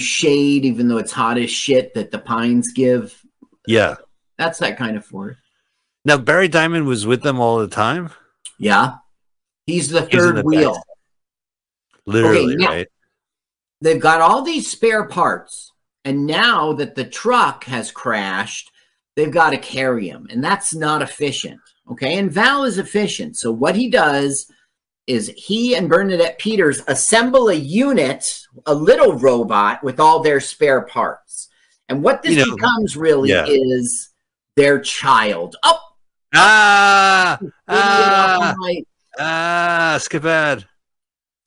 shade, even though it's hot as shit that the pines give. Yeah. That's that kind of forest. Now Barry Diamond was with them all the time. Yeah. He's the He's third the wheel. back. Literally, now- right? They've got all these spare parts. And now that the truck has crashed, they've got to carry him. And that's not efficient. Okay. And Val is efficient. So what he does is he and Bernadette Peters assemble a unit, a little robot with all their spare parts. And what this You know, becomes really yeah. is their child. Oh, Ah, ah, my- ah, skipad.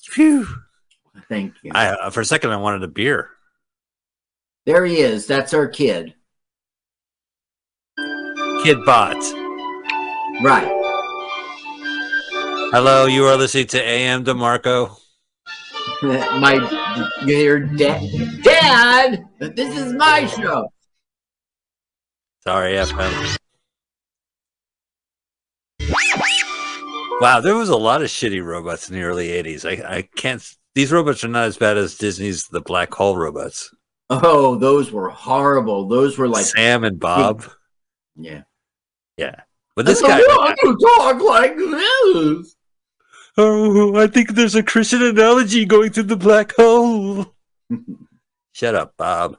Phew. thank you. I, uh, for a second, I wanted a beer. there he is. That's our kid. Kid Bot. Right. Hello, you are listening to AM DeMarco. my your dad dad this is my show Sorry, FM. Wow, there was a lot of shitty robots in the early '80s. I, I can't. These robots are not as bad as Disney's the Black Hole robots. oh those were horrible those were like Sam and Bob. yeah Yeah, but this I guy. don't want talk like this Oh, I think there's a Christian analogy going through the black hole. Shut up, Bob.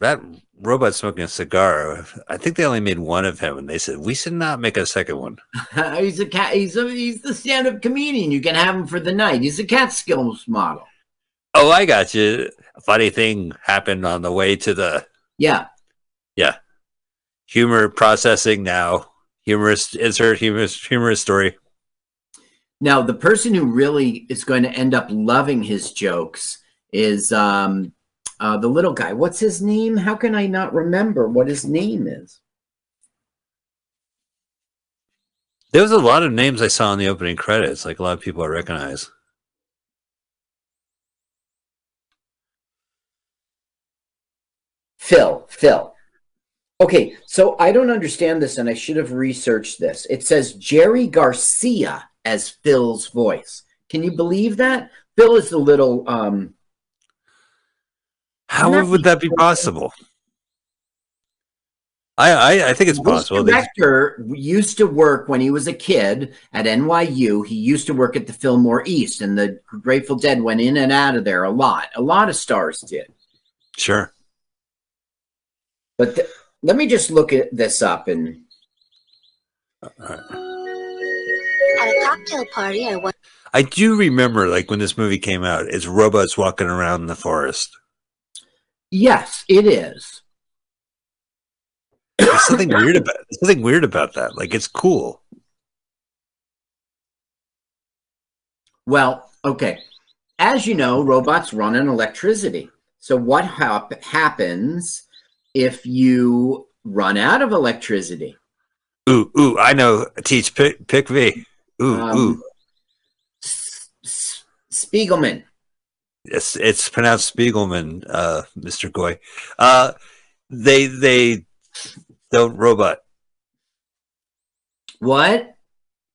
That robot smoking a cigar. I think they only made one of him, and they said we should not make a second one. he's a cat he's a, he's the stand-up comedian you can have him for the night he's a Catskills model Oh, I got you. A funny thing happened on the way to the Yeah. yeah humor processing now. Humorous insert humorous humorous story. now the person who really is going to end up loving his jokes is um uh the little guy what's his name how can i not remember what his name is There was a lot of names I saw in the opening credits, like a lot of people I recognize. Phil, Phil. Okay, so I don't understand this and I should have researched this. It says Jerry Garcia as Phil's voice. Can you believe that? Phil is the little um How that would that be possible? I, I I think it's possible. They- director used to work when he was a kid at NYU. He used to work at the Fillmore East and the Grateful Dead went in and out of there a lot. A lot of stars did. Sure. But th- let me just look at this up and All right. At a cocktail party, I went I do remember, like when this movie came out, it's robots walking around in the forest. yes, it is. There's something weird about there's something weird about that. Like it's cool. Well, okay. As you know, robots run on electricity. So what hap- happens if you run out of electricity? Ooh, ooh, I know. Teach pick pick V. Ooh, Um, ooh. S- S- Spiegelman. It's it's pronounced Spiegelman, uh, Mr. Goy. Uh they they don't robot. What?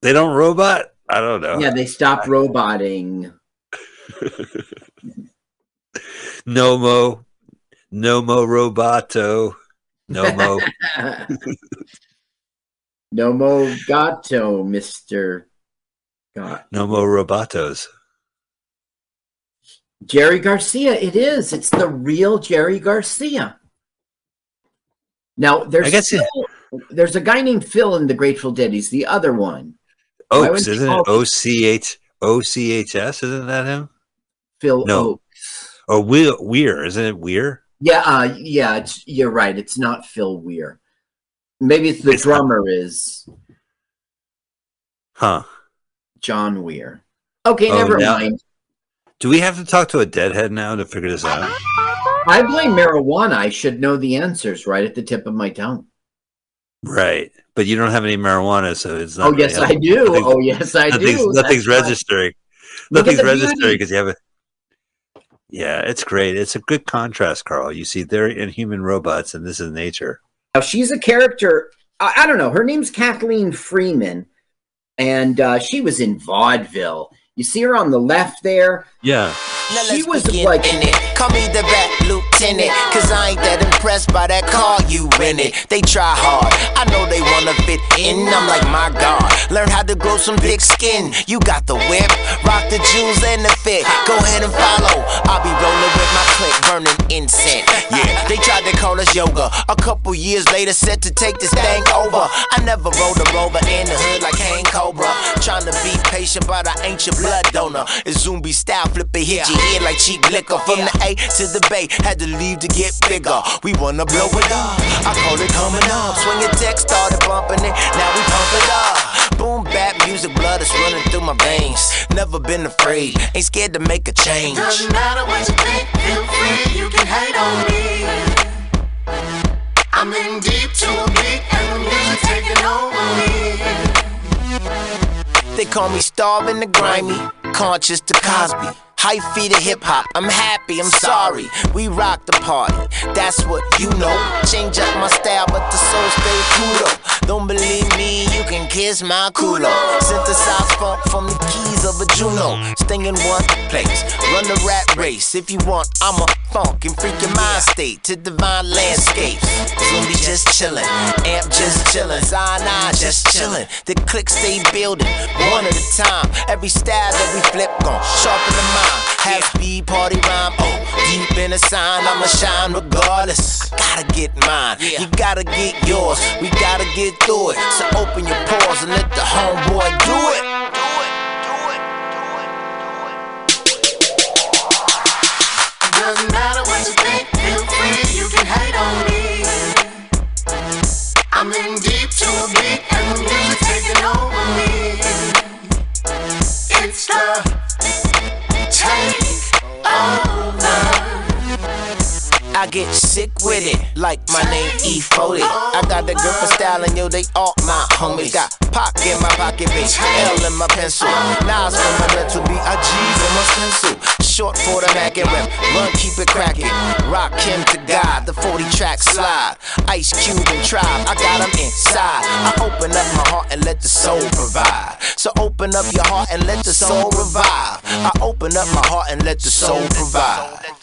They don't robot? I don't know. Yeah, they stopped roboting. Nomo. Nomo roboto. Nomo. no mo gato, Mister. God. Nomo robotos. Jerry Garcia. It is. It's the real Jerry Garcia. Now there's I guess it- there's a guy named Phil in the Grateful Dead. He's the other one. Why Oaks, isn't it? O C H O C H S, isn't that him? Phil No. Oakes. Or oh, Weir, Weir, isn't it Weir? Yeah, uh, yeah, it's, you're right. It's not Phil Weir. Maybe it's the It's not- drummer is Huh. John Weir. Okay, Oh, never now- mind. Do we have to talk to a deadhead now to figure this out? I blame marijuana. I should know the answers right at the tip of my tongue. Right. But you don't have any marijuana, so it's not. Oh yes, I do. Oh yes, I nothing's, do. nothing's That's registering. Nothing's registering because you have a. Yeah, it's great. It's a good contrast, Carl. You see, they're inhuman robots, and this is nature. Now she's a character. I, I don't know. Her name's Kathleen Freeman, and uh, she was in vaudeville. You see her on the left there. Yeah. Now She let's was begin like- in it. Call me the rat lieutenant, cause I ain't that impressed by that car you rented. They try hard, I know they wanna fit in. I'm like, my God, learn how to grow some thick skin. You got the whip, rock the jewels and the fit. Go ahead and follow. I'll be rolling with my click, burning incense. Yeah, they tried to call us yoga. A couple years later, set to take this thing over. I never rode a rover in the hood like Kane Cobra. Trying to be patient, but I ain't your blood donor. It's zombie style, flip it, hit your head like cheap liquor. From the A to the Bay, had to leave to get bigger. We wanna blow it up. I call it coming up. Swing your tech, started bumping it. Now we pump it up. Boom, bap music, blood is running through my veins. Never been afraid, ain't scared to make a change. Doesn't matter what you think, feel free, you can hate on me. I'm in deep to a beat and the music taking over me. They call me starving to grimy, conscious to Cosby. High feet of hip hop, I'm happy, I'm sorry. We rock the party, that's what you know. Change up my style, but the soul stay Pluto. Don't believe me, you can kiss my culo. Synthesize funk from the keys of a Juno. Stay in one place, run the rat race. If you want, I'm a funk and freak your mind state to divine landscapes. Zumbi just chillin', amp just chillin', Cyanide just chillin'. The click stay building, one at a time. Every style that we flip gon' sharpen the mind. Half speed party rhyme, oh, deep in the sign, I'ma shine regardless. I gotta get mine, you gotta get yours. We gotta get through it. So open your pores and let the homeboy do it. Do it, do it, do it, do it. Doesn't matter you can hate on me. I'm in I get sick with it, like my name E-40. I got the grip for style and yo, they all my homies. Got Pac in my pocket, bitch, L in my pencil. Nas for my mental I G's in my stencil. Short for the Mac and rep, run, keep it cracking. Rock him to God, the 40 track slide. Ice Cube and Tribe, I got them inside. I open up my heart and let the soul provide. So open up your heart and let the soul revive. I open up my heart and let the soul provide.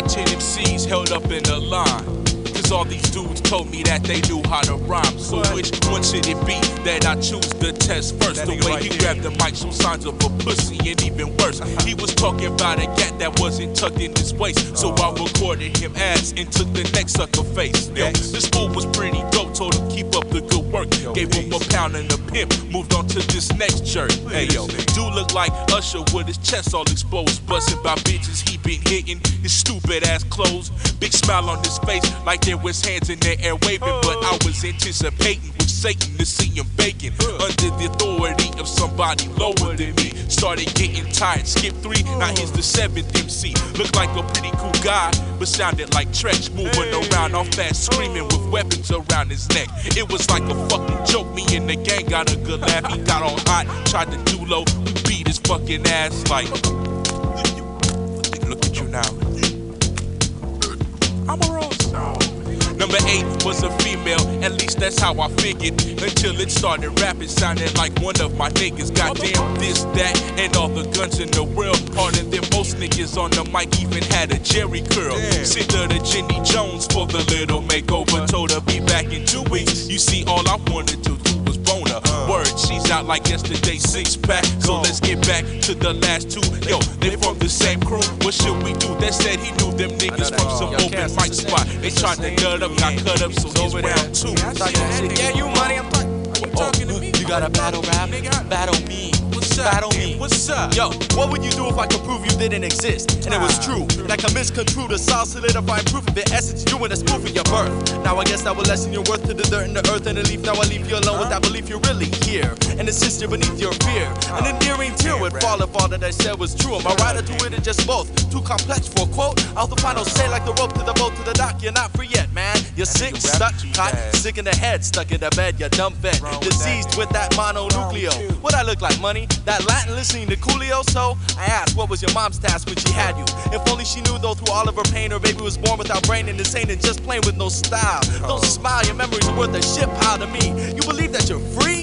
got 10 MCs held up in the line. Cause all these dudes told me that they knew how to rhyme. So which one should it be that I choose to test first? the way he grabbed the mic, some signs of a pussy, and even worse. He was talking about a gat that wasn't tucked in his waist. So I recorded him ass and took the next sucker face. Yo, this fool was pretty dope, told him keep up the good work. Gave him a pound and a pimp, moved on to this next jerk. Hey yo, dude look like Usher with his chest all exposed. Busting by bitches, he been hitting his stupid ass clothes. Big smile on his face, like there was hands in the air waving. But I was anticipating with Satan to see him baking. Under the authority of somebody lower than me. Started getting tired, skip three, now he's the seventh MC. Looked like a pretty cool guy, but sounded like Treach. Moving around all fast, screaming with weapons around his neck. It was like a fucking joke. Me and the gang got a good laugh. He got all hot, tried to do low. We beat his fucking ass like. Look at you now. I'm a rose. Number eight was a female, at least that's how I figured. Until it started rapping, sounding like one of my niggas. Goddamn this, that, and all the guns in the world. Harder than most niggas on the mic, even had a Jheri curl. Sent her to Jenny Jones for the little makeover. Told her be back in two weeks. You see, all I wanted to do was bone her. Word, she's out like yesterday, six pack. So let's get back to the last two. Yo, they from the same crew. What should we do? They said he knew them niggas from some open mic spot. They tried to gut up, got cut up, so it's round two. Yeah, you money, I'm talking. Oh, to me? You got a battle rap, battle me. What's battle me. What's up? Yo, what would you do if I could prove you didn't exist? And it was ah. true. Like I can misconstrue the solid solidifying proof of the essence you and a spoof of your birth. Now I guess that will lessen your worth to the dirt and the earth and the leaf. Now I leave you alone with that belief you're really here. And assist you beneath your fear. An endearing tear would fall if all that I said was true. Am I right or to it or just both? Too complex for a quote? I'll the final say like the rope to the boat to the dock. You're not free yet, man. You're sick, stuck, caught, sick in the head, stuck in the bed, you're dumb fed. Diseased with that mononucleo. What I look like, money? That Latin listening to Coolio? So I asked, what was your mom's task when she had you? If only she knew, though, through all of her pain, her baby was born without brain and insane and just plain with no style. Don't uh-huh. smile, your memories are worth a shit pile to me. You believe that you're free?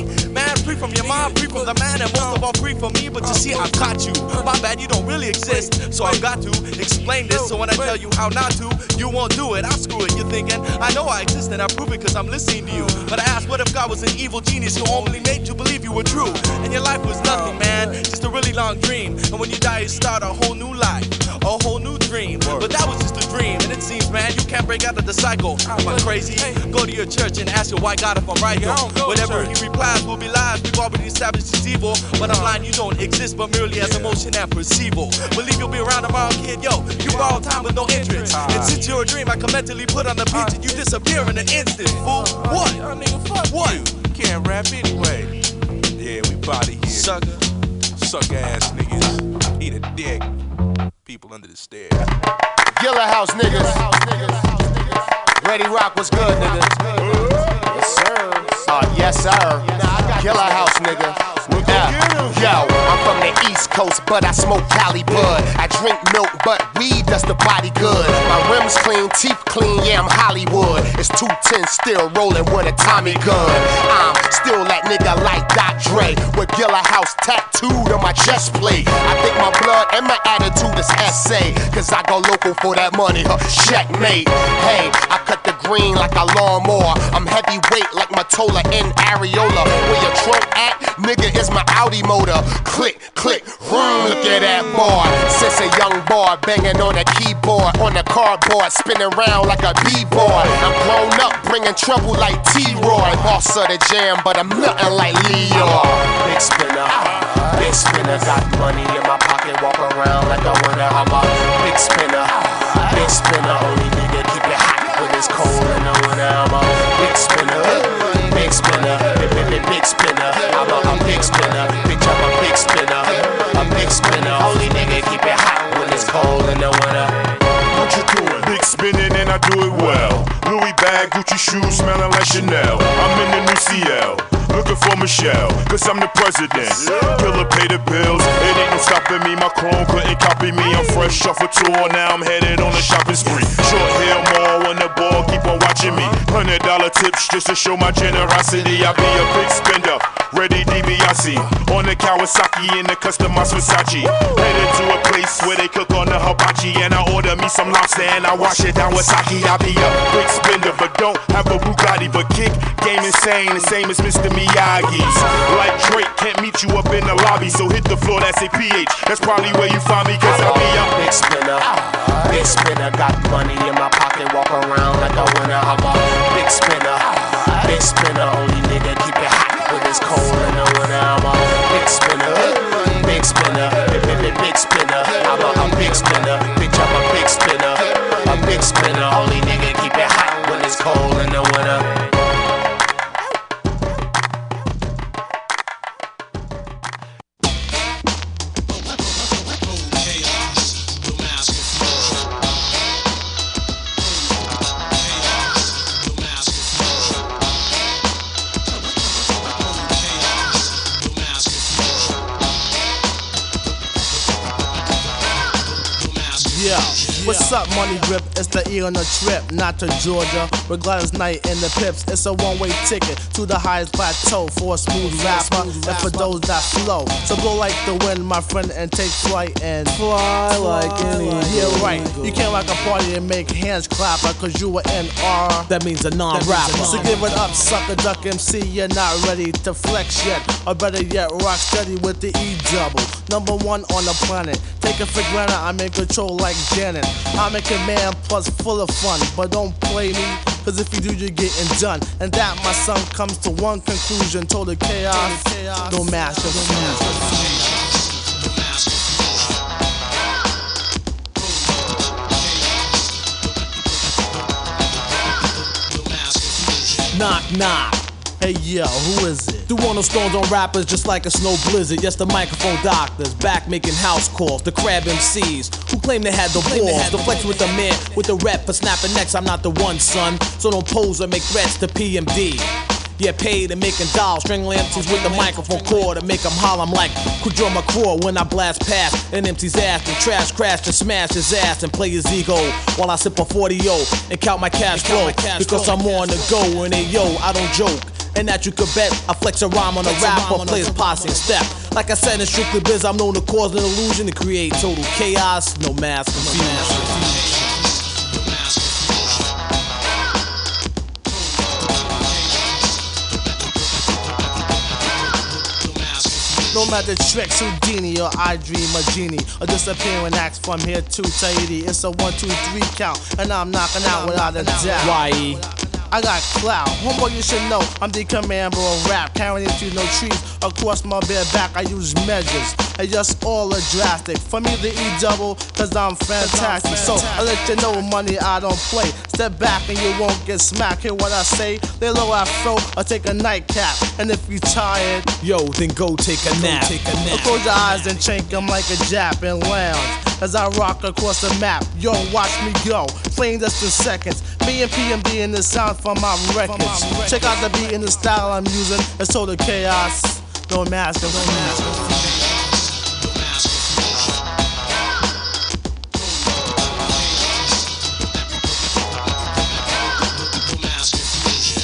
Man, free from your mind, free from the man, and most of all, free from me. But you see, I've caught you. My bad, you don't really exist. So I've got to explain this. So when I tell you how not to, you won't do it. I'll screw it. You're thinking, I know I exist and I prove it because I'm listening to you. But I ask, what if God was an evil genius who only made you believe you were true? And your life was nothing, man, just a really long dream. And when you die, you start a whole new life, a whole new dream. But that was just a dream, and it seems, man, you can't break out of the cycle. Am I crazy? Go to your church and ask your white God if I'm right, yo. Whatever he replies will be lies. We've already established he's evil. But I'm lying, you don't exist, but merely as emotion and perceival. Believe you'll be around tomorrow, kid, yo. You borrow time with no interest. And since you're a dream, I can mentally put on the pitch and you disappear in an instant, fool. What? What? You can't rap anyway. Yeah, we body here. Sucker. Suck ass niggas. Eat a dick. People under the stairs. Gilla House niggas. Ready Rock was good, niggas. Yes, sir. Uh, yes, sir. Gilla House, nigga. Yo, I'm from the East Coast, but I smoke Cali bud. I drink milk, but weed does the body good. My rims clean, teeth clean, yeah, I'm Hollywood. It's 210 still rolling with a Tommy gun. I'm still that nigga like Doc Dre, with Gilla House tattooed on my chest plate. I think my blood and my attitude is essay, cause I go local for that money, huh? Checkmate. Hey, I cut the green like a lawnmower. I'm heavyweight like Matola in Areola. Where your trunk at, nigga, is my Audi motor. Click, click, vroom, look at that boy. Since a young boy banging on the keyboard, on the cardboard, spinning around like a b-boy. I'm grown up, bringing trouble like T-Roy. Boss of the jam, but I'm nothing like Leo. Big spinner, big spinner, got money in my pocket, walk around like a winner. I'm a big spinner, big spinner, only nigga keep it hot when it's cold in the winter. I'm a big spinner, big spinner, big, big, big, big spinner. Cold in the winter. What you doing? Big spinning and I do it well. Louis bag, Gucci shoes, smelling like Chanel. I'm in the new CL, looking for Michelle, cause I'm the president. Killer pay the bills, it ain't no stopping me. My clone couldn't copy me. I'm fresh off a tour, now I'm headed on a shopping spree. Short hair mall on the ball, keep on watching me. Hundred dollar tips just to show my generosity. I be a big spender. Ready DiBiase on the Kawasaki in the customized Versace. Headed to a place where they cook on the hibachi and I order me some lobster and I wash it down with sake. I be a big spender, but don't have a Bugatti, but kick game insane, the same as Mr. Miyagi's. Like Drake, can't meet you up in the lobby, so hit the floor. That's a PH. That's probably where you find me, cause I be up. Big spinner, big spinner, got money in my pocket, walk around like a winner. I'm a big spinner, big spinner, only nigga keep it's cold in the winter. I'm a big spinner, big spinner, big, big, big spinner. I'm a, a big spinner, bitch, I'm a big spinner, a big spinner, only nigga keep it hot when it's cold in the winter. What's up, money grip? It's the E on the trip, not to Georgia. Regardless night in the pips, it's a one-way ticket to the highest plateau for a smooth rapper and for those that flow. So blow like the wind, my friend, and take flight and fly like any. Yeah, right. You can't rock a party and make hands clap cause you were NR. That means a non-rapper. So give it up, sucker duck MC. You're not ready to flex yet, or better yet, rock steady with the E double. Number one on the planet. Take it for granted, I'm in control like Janet. I'm a command plus full of fun, but don't play me. Cause if you do, you're getting done. And that, my son, comes to one conclusion. Total chaos, no master. Knock, knock. Hey yo, who is it? One of stones on rappers just like a snow blizzard. Yes, the microphone doctors back making house calls. The crab MCs claim they had the balls. The flex with the man with the rep for snapping necks. I'm not the one, son. So don't pose or make threats to PMD. Yeah, paid and making dolls, strangling MCs with the microphone cord to make them holler. I'm like Quick Draw McGraw when I blast past an MC's ass and trash crash and smash his ass and play his ego while I sip a 40 o and count my cash flow because I'm on the go and hey yo, I don't joke. And that you could bet I flex a rhyme on a rap or play his posse step. Like I said in Strictly Biz, I'm known to cause an illusion to create total chaos, no mass confusion. No matter tricks, Houdini or I dream a genie or disappearing acts from here to Tahiti. It's a one, two, three count, and I'm knocking out without a doubt. Why? I got clout. Homeboy, you should know I'm the commander of rap. Carrying into no trees across my bare back. I use measures. And just all are drastic. For me, the E double, cause I'm fantastic. So I let you know, money, I don't play. Step back and you won't get smacked. Hear what I say? Lay low I afro or take a nightcap. And if you tired, yo, then go take a nap. Take a nap. Close your eyes and chink 'em like a Jap and lounge. As I rock across the map, yo, watch me go. Playing just in seconds. Me and PMD in the sound from my records. Check out the beat and the style I'm using. It's total chaos. No mask, mask.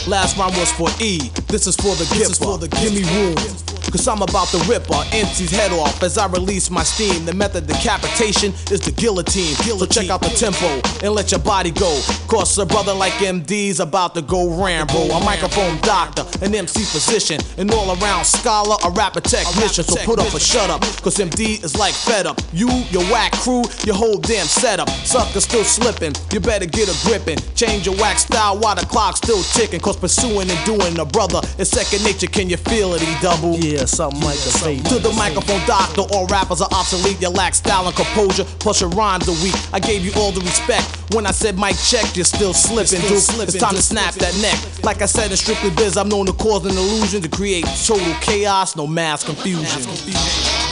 Last rhyme was for E. This is for the giver. Give me room. Cause I'm about to rip our MC's head off as I release my steam. The method decapitation is the guillotine. So check out the tempo and let your body go. Cause a brother like MD's about to go Rambo. A microphone doctor, an MC physician, an all around scholar, a rapper technician. So put up or shut up. Cause MD is like fed up. You, your whack crew, your whole damn setup. Sucker still slipping. You better get a gripping. Change your whack style while the clock's still ticking. Cause pursuing and doing a brother is second nature. Can you feel it, E double? Yeah, something like baby. To the microphone doctor, all rappers are obsolete. You lack style and composure, plus your rhymes are weak. I gave you all the respect when I said mic check. You're still slipping, dude. It's time to snap that neck. Like I said in Strictly Biz, I'm known to cause an illusion to create total chaos, no mass confusion.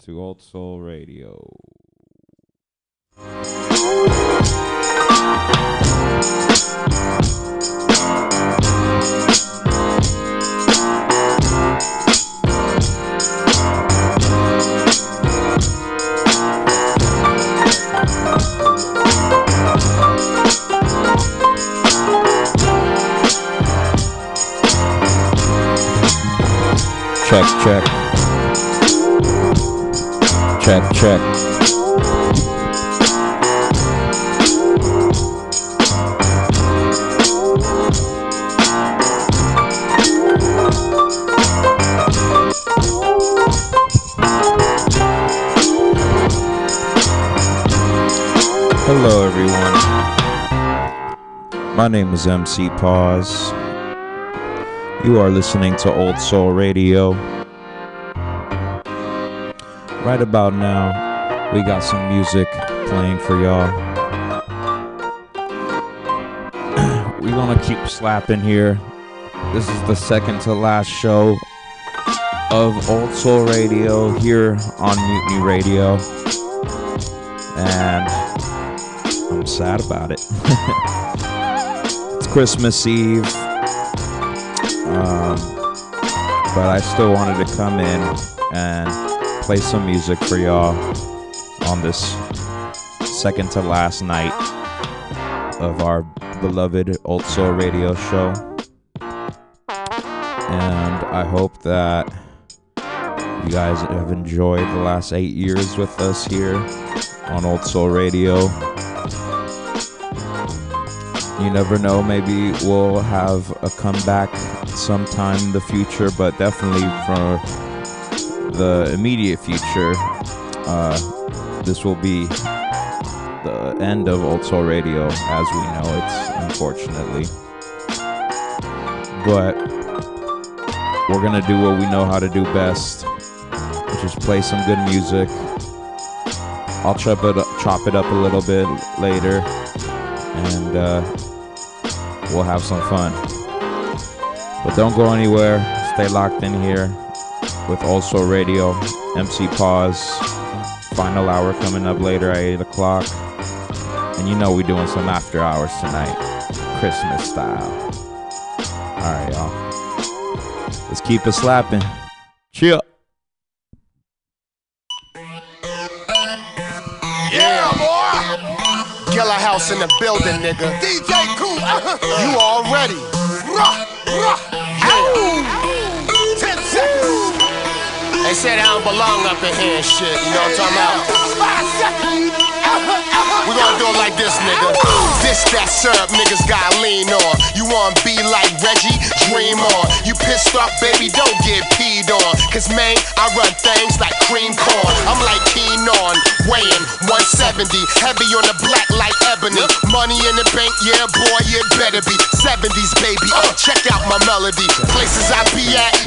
Into Old Soul Radio. Check, check check, check. Hello, everyone. My name is MC Pause. You are listening to Old Soul Radio. Right about now, we got some music playing for y'all. We're gonna keep slapping here. This is the second to last show of Old Soul Radio here on Mutiny Radio. And I'm sad about it. it's Christmas Eve. Um, but I still wanted to come in and play some music for y'all on this second to last night of our beloved Old Soul Radio show. And I hope that you guys have enjoyed the last eight years with us here on Old Soul Radio. You never know, maybe we'll have a comeback sometime in the future, but definitely for the immediate future, uh, this will be the end of Old Soul Radio as we know it, unfortunately. But we're gonna do what we know how to do best, which is play some good music. I'll chop it up, chop it up a little bit later, and uh, we'll have some fun. But don't go anywhere. Stay locked in here with Old Soul Radio, MC Pause. Final hour coming up later at 8 o'clock. And you know we're doing some after hours tonight, Christmas style. Alright, y'all. Let's keep it slapping. Chill. Yeah, boy. Gilla House in the building, nigga. DJ Cool. Uh-huh. you already. Rah, rah. They said I don't belong up in here and shit. You know what I'm talking about? We gonna do it like this, nigga. This that syrup niggas gotta lean on. You wanna be like Reggie? Dream on. You pissed off, baby? Don't get peed on. Cause man, I run things like cream corn. I'm like keen on, weighing 170, heavy on the black like ebony. Money in the bank, yeah, boy, it better be 70s, baby. Uh, check out my melody. Places I be at,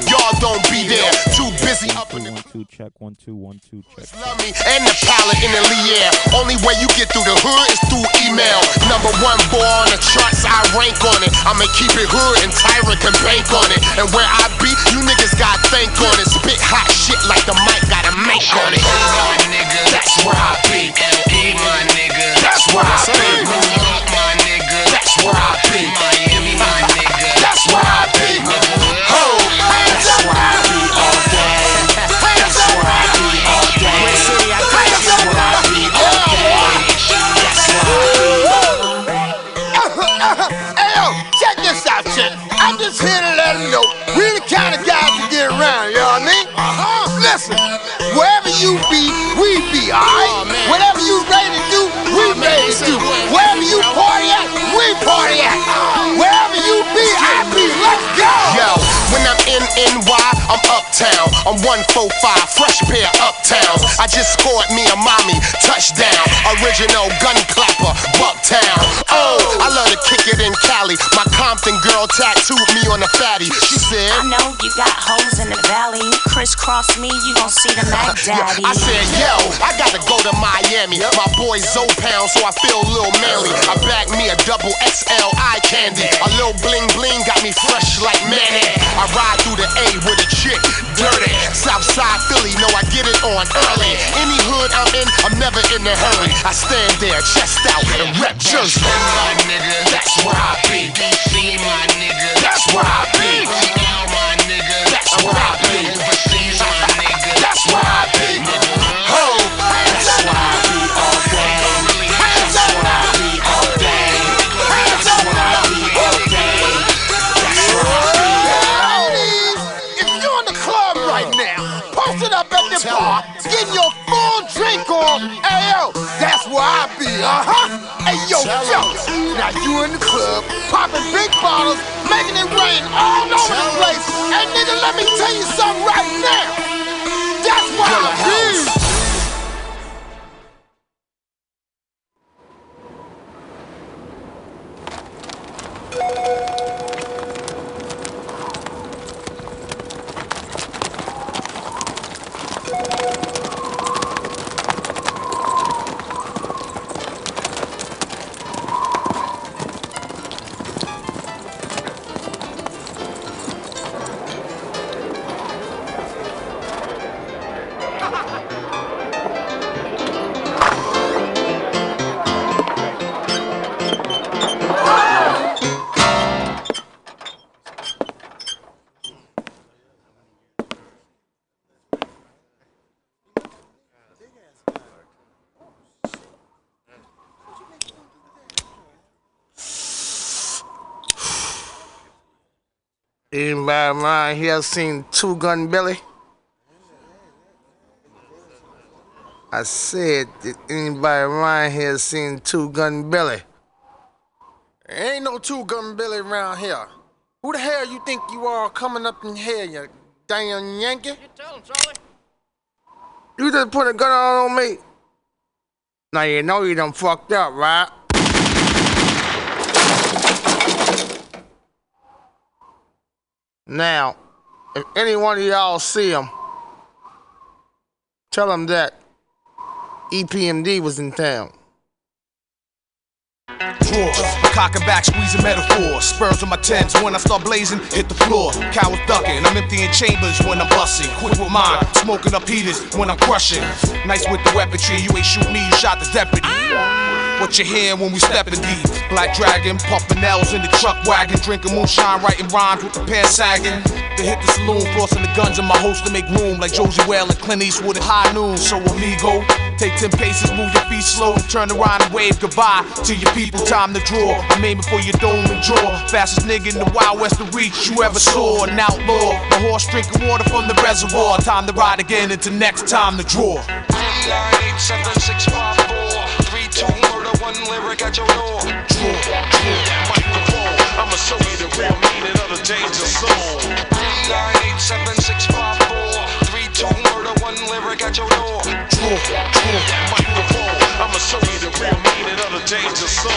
two, check. One, two, one, two, check. love me and the palette in the Lier. Only way you get through the hood is through email. Number one boy on the charts, I rank on it. I'ma keep it hood and Tyrant can bank on it. And where I be, you niggas got thank on it. Spit hot shit like the mic got a make on it. my nigga, that's where I be. My nigga, that's where I be. New York, my nigga, that's where I be. I'm uptown. I'm 145, fresh pair of uptowns. I just scored me a mommy touchdown. Original gun clapper, Bucktown. Oh, I love to kick it in Cali. My Compton girl tattooed me on the fatty. She said, I know you got hoes in the valley. You crisscross me, you gon' see the Mac Daddy. I said, yo, I gotta go to Miami. My boy Zoe Pound, so I feel a little manly. I bagged me a double XL eye candy. A little bling bling got me fresh like Manny. I ride through the A with a chick, dirty. Southside Philly, know I get it on early. Any hood I'm in, I'm never in a hurry. I stand there, chest out, and rep Jersey. my nigga, that's where I be. DC, my nigga, that's where I be. L, my nigga, that's where I be. Overseas, my nigga, that's where I be. Where I be, uh huh. Hey yo, yo, now you in the club, popping big bottles, making it rain all over the place. Hey nigga, let me tell you something right now. That's where I be. Anybody around here seen Two Gun Billy? I said, did anybody around here seen Two Gun Billy? There ain't no Two Gun Billy around here. Who the hell you think you are coming up in here, you damn Yankee? You tell him, Charlie. You just put a gun on me. Now you know you done fucked up, right? Now, if any one of y'all see him, tell him that EPMD was in town. Drawers, cock and back, squeezing metaphors. Spurs on my tens. When I start blazing, hit the floor. Cowards ducking. I'm emptying chambers when I'm busting. Quick with mine, smoking up heaters when I'm crushing. Nice with the weaponry. You ain't shoot me, you shot the deputy. What you hear when we stepping deep? Black Dragon, puffin' L's in the truck wagon, drinking moonshine, writing rhymes with the pants sagging. They hit the saloon, flossing the guns in my holster, make room like Josey Wales and Clint Eastwood at high noon. So amigo, take ten paces, move your feet slow, turn around and wave goodbye to your people. Time to draw. I'm aiming for your dome and jaw. Fastest nigga in the Wild West to reach you ever saw. An outlaw, a horse drinking water from the reservoir. Time to ride again into next time to draw. One lyric at your door. Microphone, I'ma show you the real meaning of the danger two murder one lyric at your door. Microphone, I'ma show you the real meaning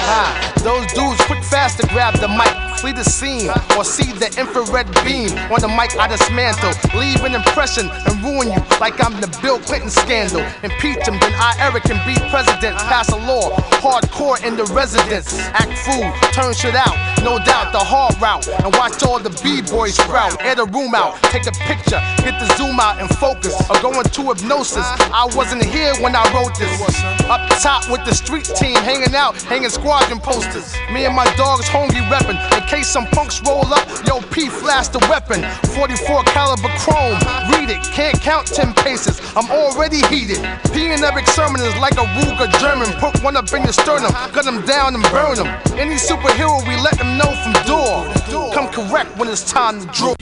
Ah, those dudes quick fast to grab the mic, flee the scene, or see the infrared beam on the mic. I dismantle, leave an impression and ruin you like I'm the Bill Clinton scandal. Impeach him, then I, Erick, can be president, pass a law, hardcore in the residence, act fool, turn shit out, no doubt the hard route, and watch all the b-boys sprout, air the room out, take a picture, get the zoom out and focus, or go into hypnosis. I wasn't here when I wrote this. Up top with the street team hanging out, hanging squadron posters. Me and my dogs hungry reppin'. In case some punks roll up, yo, P flash the weapon. 44 caliber chrome. Read it, can't count 10 paces. I'm already heated. P and Erick Sermon is like a Ruger German. Put one up in your sternum, gun them down and burn them. Any superhero, we let them know from door. Come correct when it's time to draw.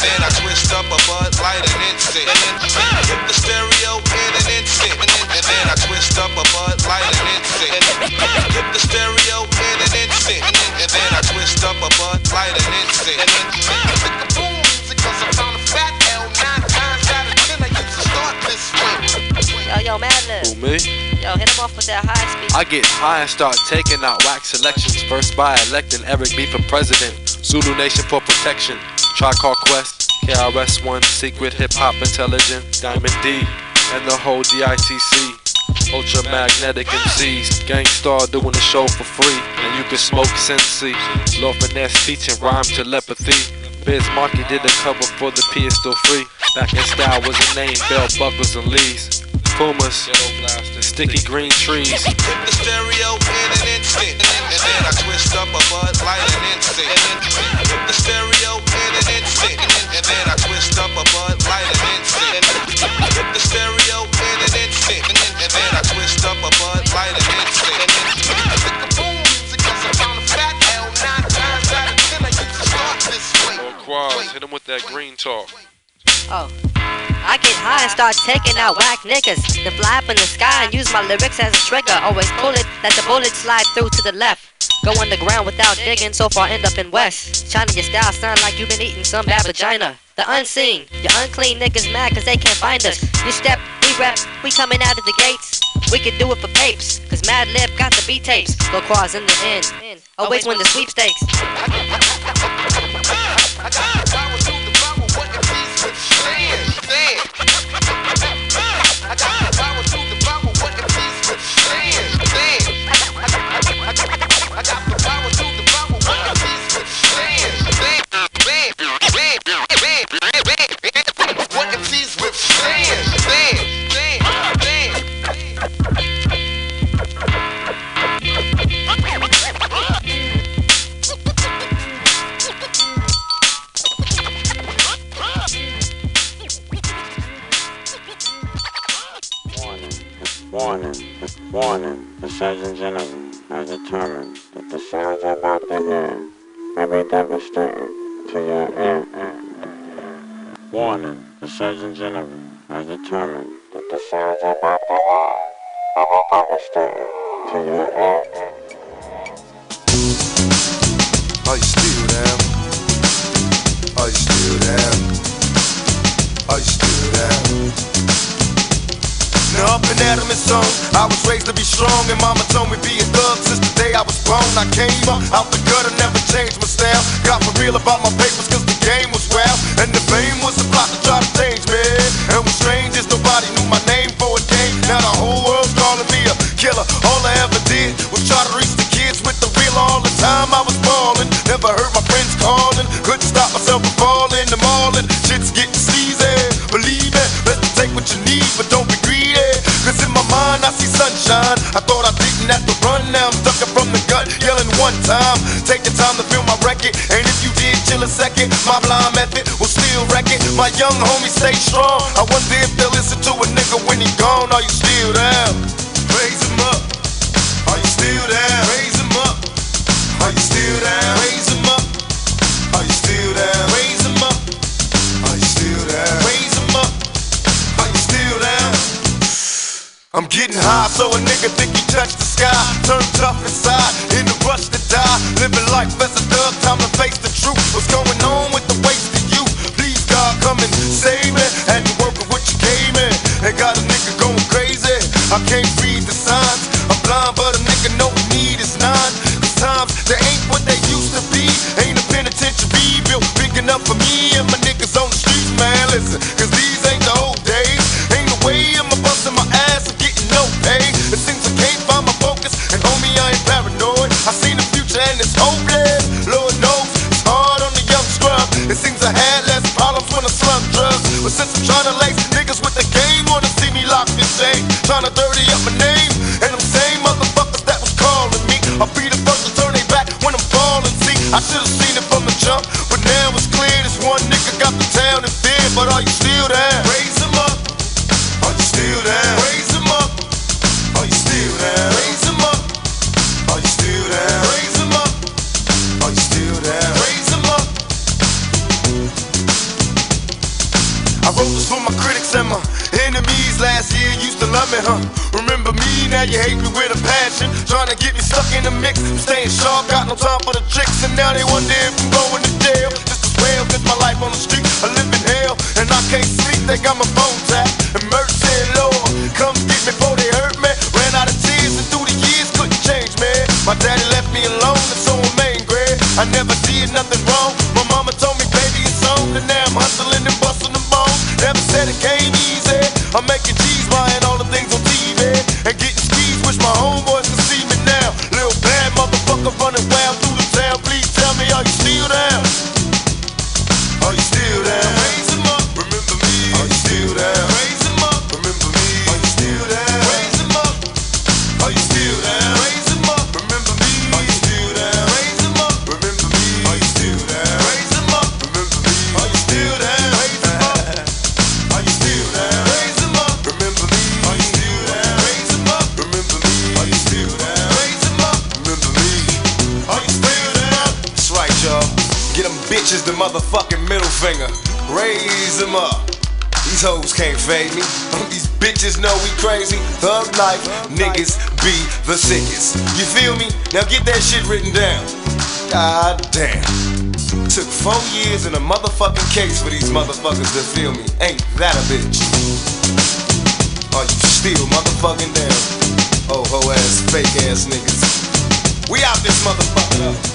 Then I twist up a bud light an instant. Hit the stereo in an instant. And then I twist up a bud light an instant. Hit the stereo in an instant. And then I twist up a bud light an instant. Boom, because I found a fat L nine times out of ten. I used to start this way. Yo, yo, Madlib. Who, me? Yo, hit him off with that high speed. I get high and start taking out wax selections. First by electing Eric B for president. Zulu Nation for protection. Tribe Called Quest, KRS One, Secret Hip Hop Intelligent, Diamond D, and the whole DITC. Ultramagnetic MCs, Gang Starr doing the show for free, and you can smoke Sensi. Lord Finesse teaching rhyme telepathy. Biz Markie did a cover for the P is still free. Back in style was a name, bell buckles and leaves. Pumas, sticky green trees. Hit the stereo in an instant. And then I twist up a bud light an instant. Hit the stereo in an instant. And then I twist up a bud light an instant. Hit the stereo in an instant. And then I twist up a bud light an instant. Boom, because I found a fat L nine times out of ten. I used to start this way. Quaz, hit him with that green talk. Oh. I get high and start taking out whack niggas. Then fly up in the sky and use my lyrics as a trigger. Always pull it, let the bullet slide through to the left. Go underground without digging, so far end up in West. China, your style sound like you've been eating some bad vagina. The unseen, your unclean niggas mad cause they can't find us. You step, we rep, we coming out of the gates. We could do it for papes, cause Madlib got the beat tapes. Go in the end. Always win the sweepstakes. Surgeon General has determined that the sounds about to hear may be devastating to your ear. Up and Adam is on. I was raised to be strong, and mama told me be a thug since the day I was born. I came up out the gutter, never changed my style. Got for real about my papers, cause the game was wild. And the fame was a to try to change me. And what's strange is nobody knew my name for a day. Now the whole world's calling me a killer. All I ever did was try to reach the kids with the real all the time I was ballin'. Never heard my friends calling. Couldn't stop myself from falling. The mallin'. Shit's getting sleazy. Believe it. Best take what you need, but don't I see sunshine. I thought I didn't have to run. Now I'm ducking from the gut, yelling one time. Take your time to feel my record. And if you did, chill a second. My blind method will still wreck it. My young homie stay strong. I wonder if they'll listen to a nigga when he gone. Are you still there? I'm getting high, so a nigga think he touched the sky. Turn tough inside, in the rush to die. Living life as a thug, time to face the truth. What's going on with the waste wasted youth? Please, God, come and save me. Had to work with what you came in, And got a nigga going crazy. I can't read the signs. I never written down. God damn. Took four years in a motherfucking case for these motherfuckers to feel me. Ain't that a bitch? Are you still motherfucking down? Oh, ho ass, fake ass niggas. We out this motherfucker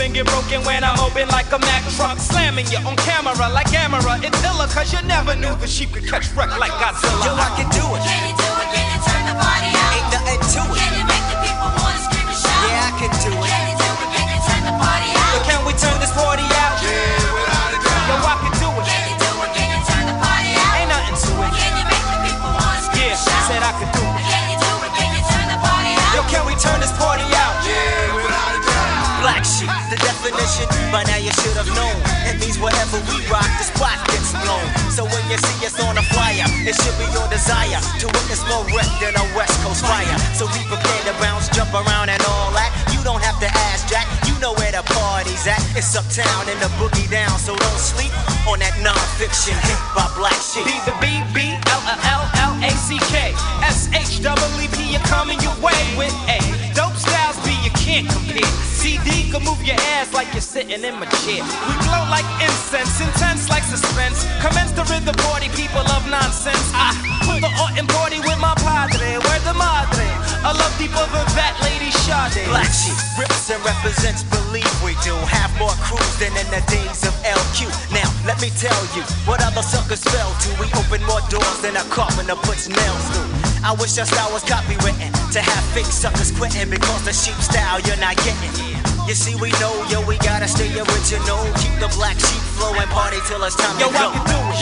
and get broken when I'm open like a Mack truck. Slamming you on camera like camera. It's illa cause you never knew the sheep could catch wreck like Godzilla. Yo, I. Can do it? By now you should have known. It means wherever we rock, the spot gets blown. So when you see us on a flyer, it should be your desire to witness more wreck than a West Coast fire. So be prepared to bounce, jump around, and all that. You don't have to ask Jack, you know where the party's at. It's uptown and the boogie down, so don't sleep on that non-fiction hit by Black Sheep. Be the B B L L sitting in my chair. We glow like incense, intense like suspense. Commence the rhythm party, people love nonsense. I put the art in party with my padre. Where the madre? I love deeper than that lady Sade. Black sheep rips and represents, believe we do. Have more crews than in the days of LQ. Now, let me tell you what other suckers fell to. We open more doors than a carpenter puts nails through. I wish your style was copywritten to have fake suckers quitting because the sheep style you're not getting. You see, we know, yo, we gotta stay original. Keep the black sheep flow and party till it's time Yo, to I go. can do it.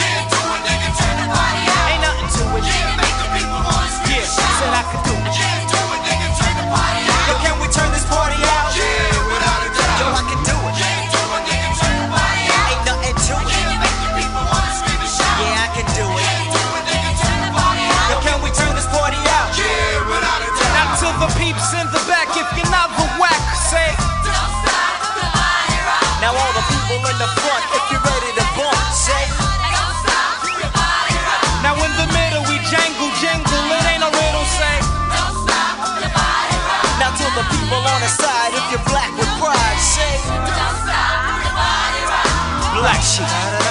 Ain't nothing to it. Yeah, said I could do it. Yo, can we turn this party out? Yeah, without a doubt. Yo, I can do it. Ain't nothing to it. Yeah, I can do it. Yo, can we turn this party out? Yeah, without a doubt. Now to the peeps in the the people on the side, if you're black with pride, say. Black sheep.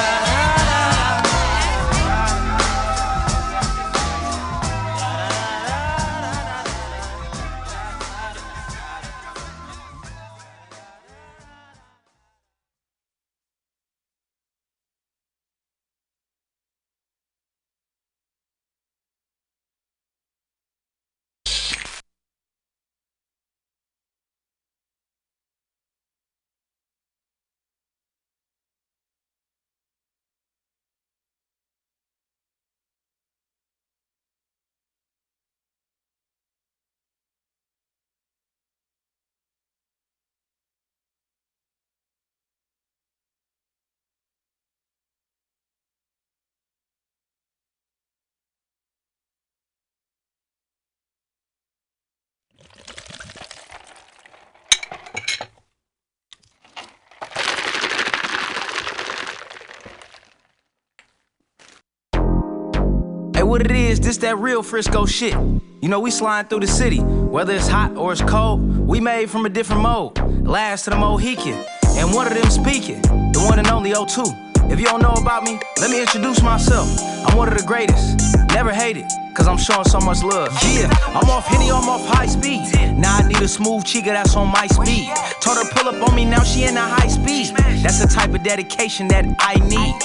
Hey, what it is, this that real Frisco shit. You know, we sliding through the city. Whether it's hot or it's cold, we made from a different mode. Last to the Mohican. And one of them speaking, the one and only O2. If you don't know about me, let me introduce myself. I'm one of the greatest. Never hated, cause I'm showing so much love. Yeah, I'm off Henny, I'm off high speed. Now I need a smooth chica that's on my speed. Told her pull up on me, now she in a high speed. That's the type of dedication that I need.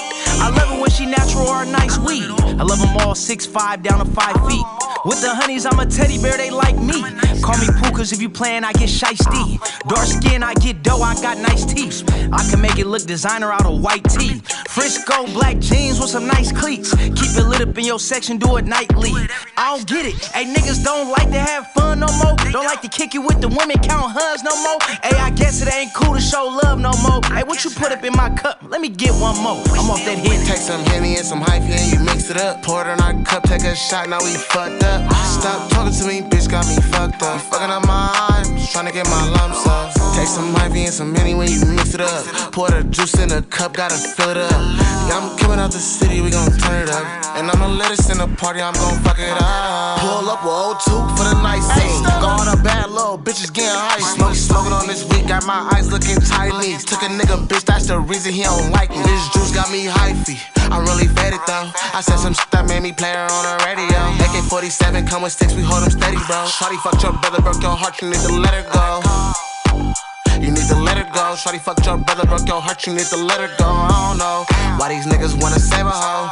I love it when she natural or a nice weed. I love them all six five down to five feet. With the honeys, I'm a teddy bear, they like me. Call me Pooh, cause if you playin', I get shiesty. Dark skin, I get dough, I got nice teeth. I can make it look designer out of white tee. Frisco black jeans with some nice cleats. Keep it lit up in your section, do it nightly. I don't get it. Hey, niggas don't like to have fun no more. Don't like to kick it with the women, count hugs no more. Hey, I guess it ain't cool to show love no more. Hey, what you put up in my cup? Let me get one more. I'm off that hit. Take some Henny and some hyphy and you mix it up. Pour it in our cup, take a shot, now we fucked up. Stop talking to me, bitch, got me fucked up. You fucking up my eyes, trying to get my lumps up. Take some hyphy and some Henny when you mix it up. Pour the juice in a cup, gotta fill it up. Yeah, I'm coming out the city, we gon' turn it up. And I'ma let us in the party, I'm gon' fuck it up. Pull up with old two for the night scene. Gone a bad little bitches getting high. Smoke, smoking on this week, got my eyes looking tiny. Took a nigga, bitch, that's the reason he don't like me. This juice got me hyphy. I'm really faded though. I said some shit that made me play her on the radio. AK 47 come with sticks, we hold them steady, bro. Shawty fucked your brother, broke your heart, you need to let her go. You need to let her go. Shawty fucked your brother, broke your heart, you need to let her go. I don't know why these niggas wanna save a hoe.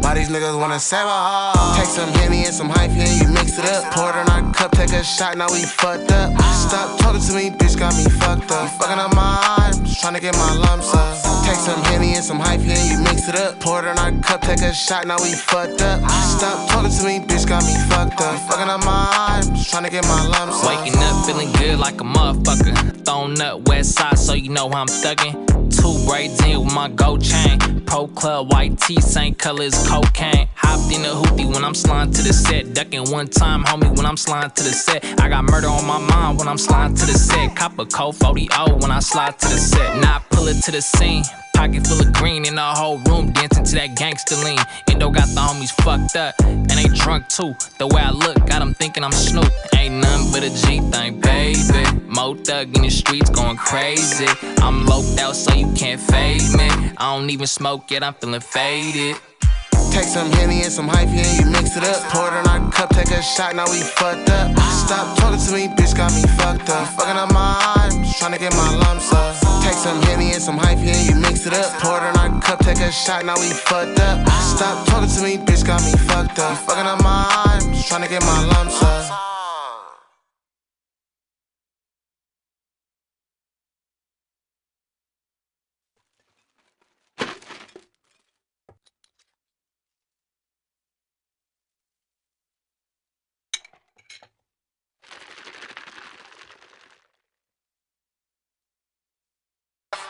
Why these niggas wanna save a hoe? Take some Henny and some hyphy and you mix it up. Pour it in our cup, take a shot, now we fucked up. Stop talking to me, bitch, got me fucked up. You fucking up my trying to get my lumps up. Take some Henny and some hyphy and you mix it up. Pour it in our cup, take a shot, now we fucked up. Stop talking to me, bitch, got me fucked up. Fucking up my eyes, trying to get my lumps up. Waking up feeling good like a motherfucker. Thrown up west side, so you know I'm thuggin'. Two braids in with my gold chain. Pro club, white tee, same color as cocaine. Hopped in a hoopty when I'm sliding to the set. Ducking one time, homie, when I'm sliding to the set. I got murder on my mind when I'm sliding to the set. Cop a cold 40 when I slide to the set. Now I pull it to the scene. Pocket full of green in the whole room dancing to that gangster lean. Endo got the homies fucked up and they drunk too. The way I look, got them thinking I'm Snoop. Ain't nothing but a G thing, baby. Mo thug in the streets going crazy. I'm loped out so you can't fade me. I don't even smoke yet, I'm feeling faded. Take some Henny and some hyphy and you mix it up. Pour it in our cup, take a shot, now we fucked up. Stop talking to me, bitch, got me fucked up. Fucking up my just trying to get my lumps up. Take some Henny and some hyphy and you mix it up. Pour it in our cup, take a shot, now we fucked up. Stop talking to me, bitch, got me fucked up. Fucking up my just trying to get my lumps up.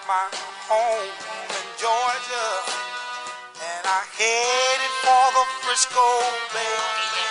My home in Georgia, and I headed for the Frisco Bay.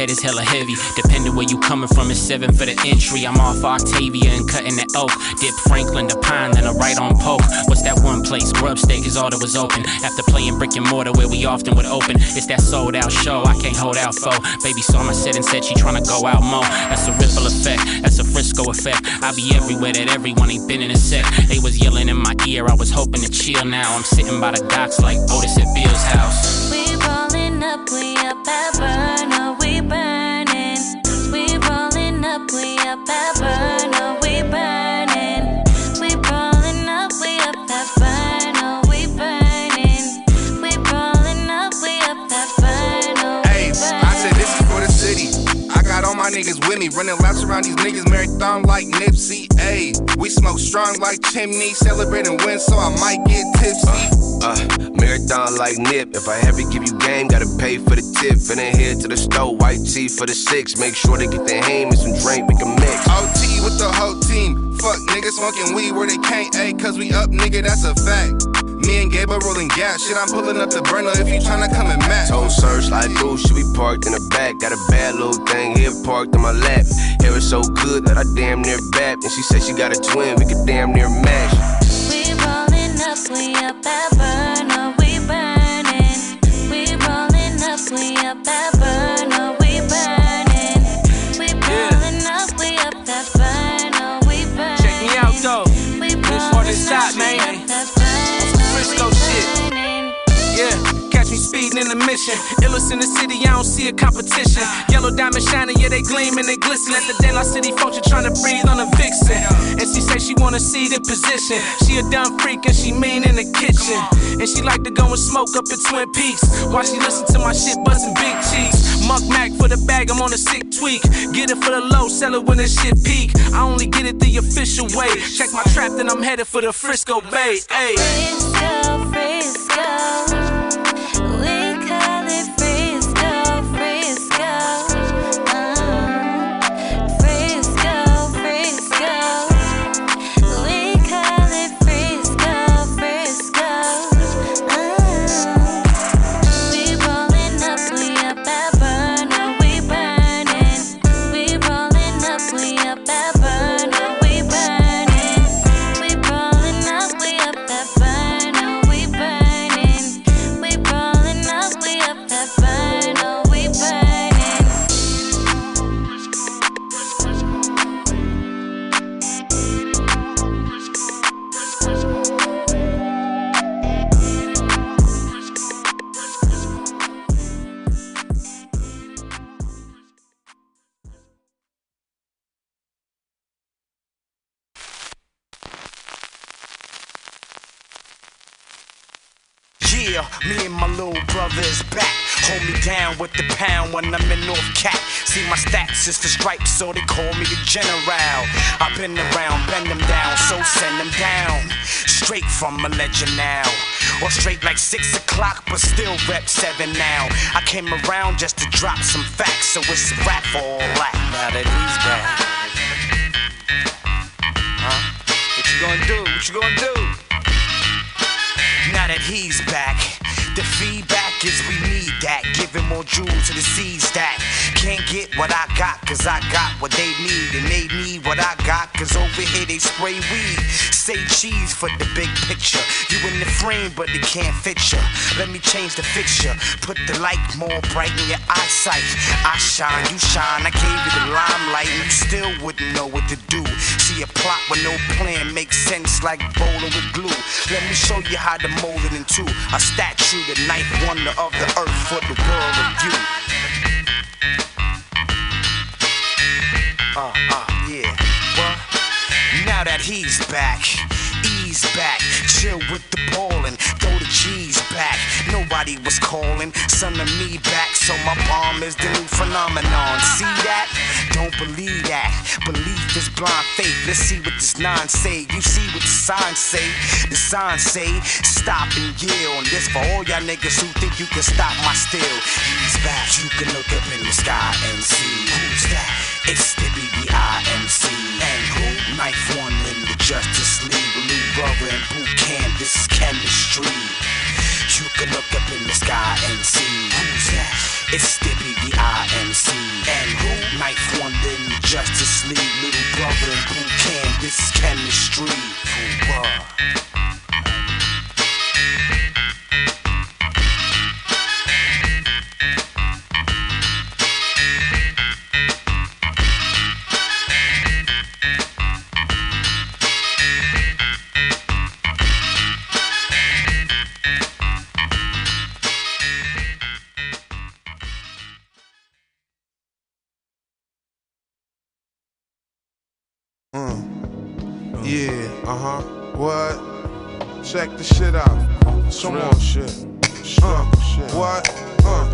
Head is hella heavy. Depending where you coming from, it's seven for the entry. I'm off Octavia and cutting the oak. Dip Franklin, the pine, then a right on Polk. What's that one place? Grubstake is all that was open. After playing brick and mortar where we often would open. It's that sold out show, I can't hold out for. Baby saw my set and said she tryna go out more. That's a ripple effect, that's a Frisco effect. I be everywhere that everyone ain't been in a sec. They was yelling in my ear, I was hoping to chill now. I'm sitting by the docks like Otis at Bill's house. We rolling up, we up at my niggas with me, running laps around these niggas marathon like Nipsey. Ayy, we smoke strong like chimney, celebrating wins, so I might get tipsy. Uh, marathon like Nip. If I ever give you game, gotta pay for the tip. Finna head to the store, white tee for the six. Make sure they get their ham and some drink we can mix. OT with the whole team. Fuck niggas smoking weed where they can't, ayy, cause we up, nigga, that's a fact. Me and Gabe are rolling gas. Shit, I'm pulling up the burner if you tryna come and match. Told search like through, should be parked in the back. Got a bad little thing here parked in my lap. Hair is so good that I damn near bap. And she said she got a twin, we could damn near match. We rolling up, we up at in mission. Illest in the city, I don't see a competition. Yellow diamond shining, yeah, they gleam and they glisten. At the La City function, trying to breathe on a vixen. And she say she wanna see the position. She a dumb freak and she mean in the kitchen. And she like to go and smoke up at Twin Peaks. While she listen to my shit, bustin' big cheeks. Muck Mac for the bag, I'm on a sick tweak. Get it for the low, sell it when the shit peak. I only get it the official way. Check my trap, then I'm headed for the Frisco Bay. Ayy. Frisco, Frisco. With the pound when I'm in North Cat. See my stats is the stripes, so they call me the general. I've been around, bend them down, so send them down. Straight from a legend now. Or straight like six o'clock, but still rep seven now. I came around just to drop some facts, so it's a rap for all that. Now that he's back. Huh? What you gonna do? What you gonna do? Now that he's back, the feedback is we need that. Giving more jewels to the seeds that can't get what I got, cause I got what they need. And they need what I got, cause over here they spray weed. Say cheese for the big picture. You in the frame, but they can't fit you. Let me change the fixture. Put the light more bright in your eyesight. I shine, you shine. I gave you the limelight, and you still wouldn't know what to do. See a plot with no plan makes sense like bowling with glue. Let me show you how to mold it into a statue, the ninth wonder of the earth for the world of you. Uh, uh? Now that he's back, ease back, chill with the ballin', throw the G's back. Nobody was calling, son of me back, so my bomb is the new phenomenon. See that? Don't believe that. Belief is blind faith. Let's see what this nine say. You see what the signs say. The signs say, stop and yell. And this for all y'all niggas who think you can stop my still. He's back. You can look up in the sky and see who's that. It's the BBIMC. And who? Knife one in the Justus League. Brother and boot camp. This is chemistry. You can look up in the sky and see who's that. It's the BBIMC. And who? Knife one in the Justus League. Little brother and boot camp. This is chemistry. Who uh, uh huh. What? Check the shit out. Come on, shit. Uh, what? Uh,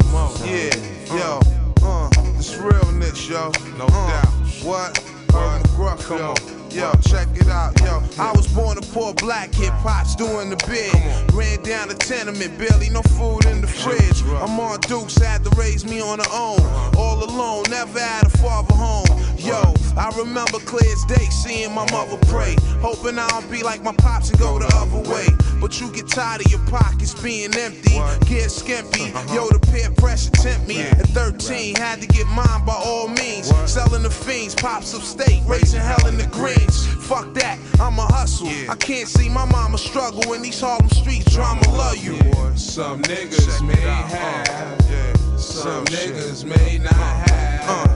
yeah, yo. Uh, this realness, yo. No doubt. What? Herb McGruff, yo. Yo, check it out, yo. I was born a poor black kid, pots doing the bid. Ran down the tenement, barely no food in the fridge. I'm on Dukes, had to raise me on her own. All alone, never had a father home. Yo, I remember clear as day seeing my mother pray. Hoping I don't be like my pops and go the other way. But you get tired of your pockets being empty, get skimpy. Yo, the peer pressure tempt me. At 13, had to get mine by all means. Selling the fiends, pops of state, raising hell in the greens. Fuck that, I'm a hustle. I can't see my mama struggle in these Harlem streets. Drama love you. Some niggas may uh. have, yeah some niggas may not uh, have. Uh,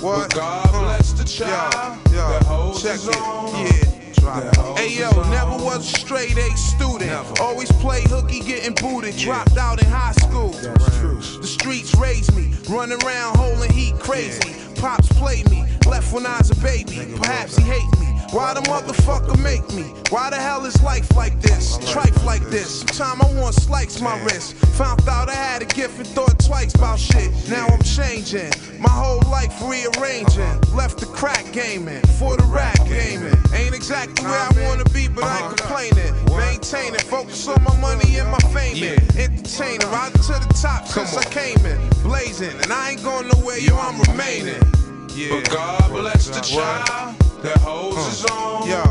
what? But God bless the child Yo, yo, that holds check it. own. Yeah. Hey yo, never was a straight A student. Always play hooky, getting booted. Dropped out in high school. The streets raised me, running around holding heat crazy. Pops played me, left when I was a baby. Perhaps he hate me. Why the motherfucker make me? Why the hell is life like this? Trife like this. Time I want slice my wrist. Found out I had a gift and thought twice about shit. Now I'm changing. My whole life rearranging. Left the crack gaming for the rap gaming. Ain't exactly where I wanna be, but I ain't complaining. Maintaining, focus on my money and my fame. Entertaining, right to the top since I came in. Blazing, and I ain't going nowhere, yo, I'm remaining. But God bless the child that holds his own. Yo.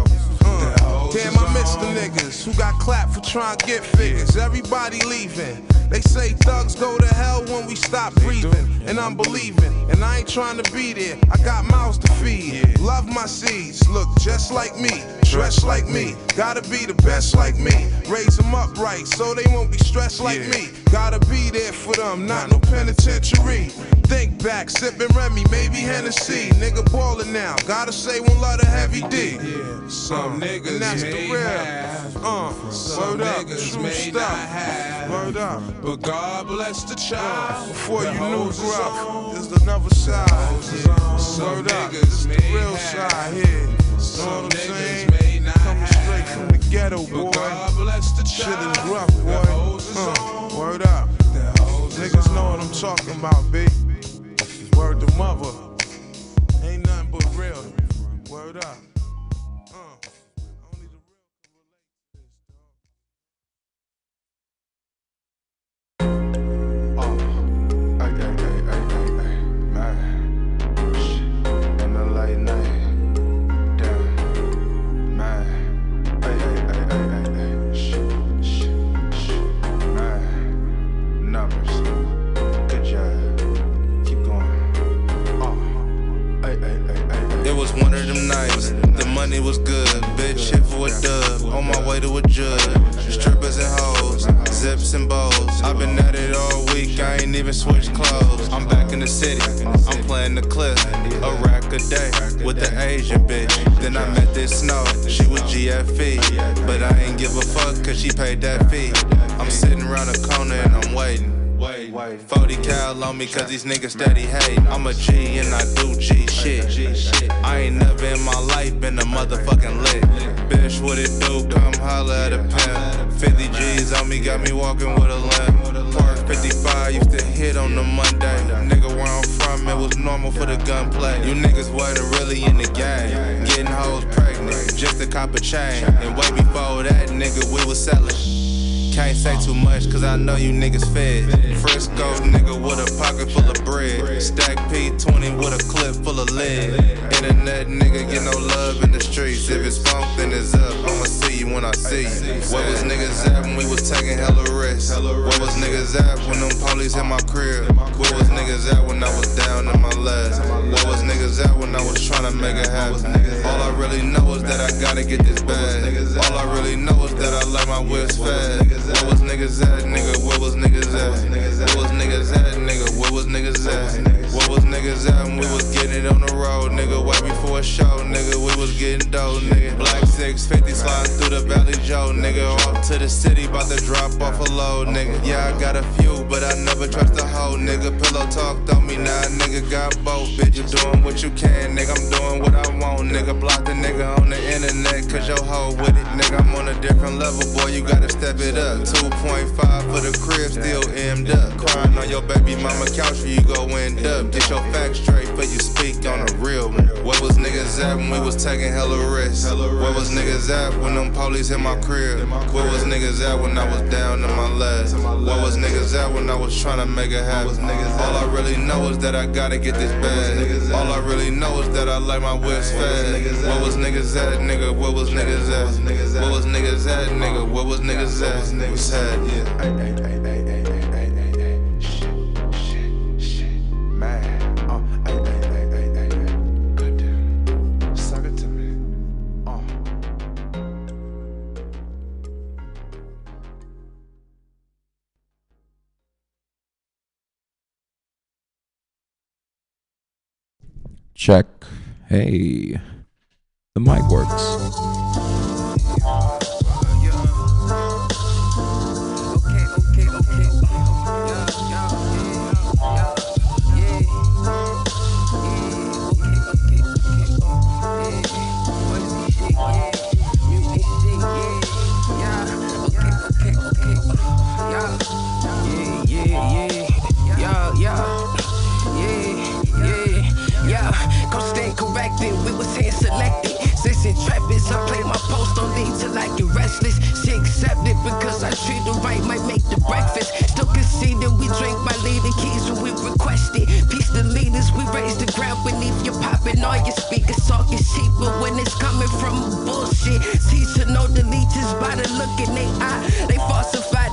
uh, Damn, I miss the niggas who got clapped for trying to get figures. Everybody leaving. They say thugs go to hell when we stop breathing. And I'm believing. And I ain't trying to be there. I got mouths to feed. Love my seeds. Look just like me. Dress like me. Gotta be the best like me. Raise them up right so they won't be stressed like me. Gotta be there for them. Not no penitentiary. Think back, sipping Remy, maybe Hennessy. Nigga ballin' now. Gotta say one lot of Heavy D. Some niggas and that's the real. have, Uh, some word up, niggas true stuff. not have. Word up. But God bless the child. Before that you knew holds his gruff, own. there's another side. Some Word up, niggas this the real have. side here. Know Some what I'm saying? niggas may not Coming straight from the ghetto, boy. God bless the child. Shit is rough, boy. Uh, word up. Niggas know what I'm talking about, B. Word to mother. Ain't nothing but real. Word up. Way to judge. Strippers and hoes. Zips and bows. I've been at it all week. I ain't even switched clothes. I'm back in the city. I'm playing the clip. A rack a day with the Asian bitch. Then I met this snow. She was GFE. But I ain't give a fuck cause she paid that fee. I'm sitting around the corner and I'm waiting. 40 cal on me cause these niggas steady hate. I'm a G and I do G shit. I ain't never in my life been a motherfucking lit. Bitch, what it do? Come holla at a pimp. 50 G's on me, got me walking with a limp. Park 55 used to hit on the Monday. Nigga, where I'm from, it was normal for the gunplay. You niggas wasn't really in the game. Getting hoes pregnant, just a chain. And way before that, nigga, we was selling. Can't say too much cause I know you niggas fed. Frisco nigga with a pocket full of bread. Stack P20 with a clip full of lead. Internet nigga get no love in the streets. If it's funk, then it's up. I'ma see you when I see you. Where was niggas at when we was taking hella risks? Where was niggas at when them police hit my crib? Where was niggas at when I was down in my last? Where was niggas at when I was trying to make it happen? All I really know is that I gotta get this bag. All I really know is that I like my whips fast. Where was niggas at, nigga? Where was niggas at? Where was niggas at, nigga? Where was niggas at? Niggas at when we was getting it on the road, nigga? Way before a show, nigga, we was getting dough, nigga. Black 650 sliding through the Valley Joe, nigga. Off to the city, about to drop off a load, nigga. Yeah, I got a few, but I never trust a hoe, nigga. Pillow talked on me, now nigga got both. Bitch, you doing what you can, nigga. I'm doing what I want, nigga. Block the nigga on the internet, cause your hoe with it, nigga. I'm on a different level, boy. You gotta step it up. 2.5 for the crib, still emmed up. Crying on your baby mama couch where you go end up. Get your facts straight, but you speak on the real one. Where was niggas at when we was taking hella risks? Where was niggas at when them police hit my crib? Where was niggas at when I was down in my last? Where was niggas at when I was trying to make it happen? All I really know is that I gotta get this bag. All I really know is that I like my whips fast. Where was niggas at, nigga? Where was niggas at? Where was niggas at, nigga? Where was niggas at? What was had, yeah. Man, Check. Hey. The mic works. intrepid. I play my post on need till I get restless. She accepted because I treat the right, might make the breakfast. Still conceded, we drink my leading keys when we requested. Peace the leaders, we raise the ground beneath your popping. All your speakers talking sheep, but when it's coming from bullshit, teacher know the leeches by the look in they eye. They falsify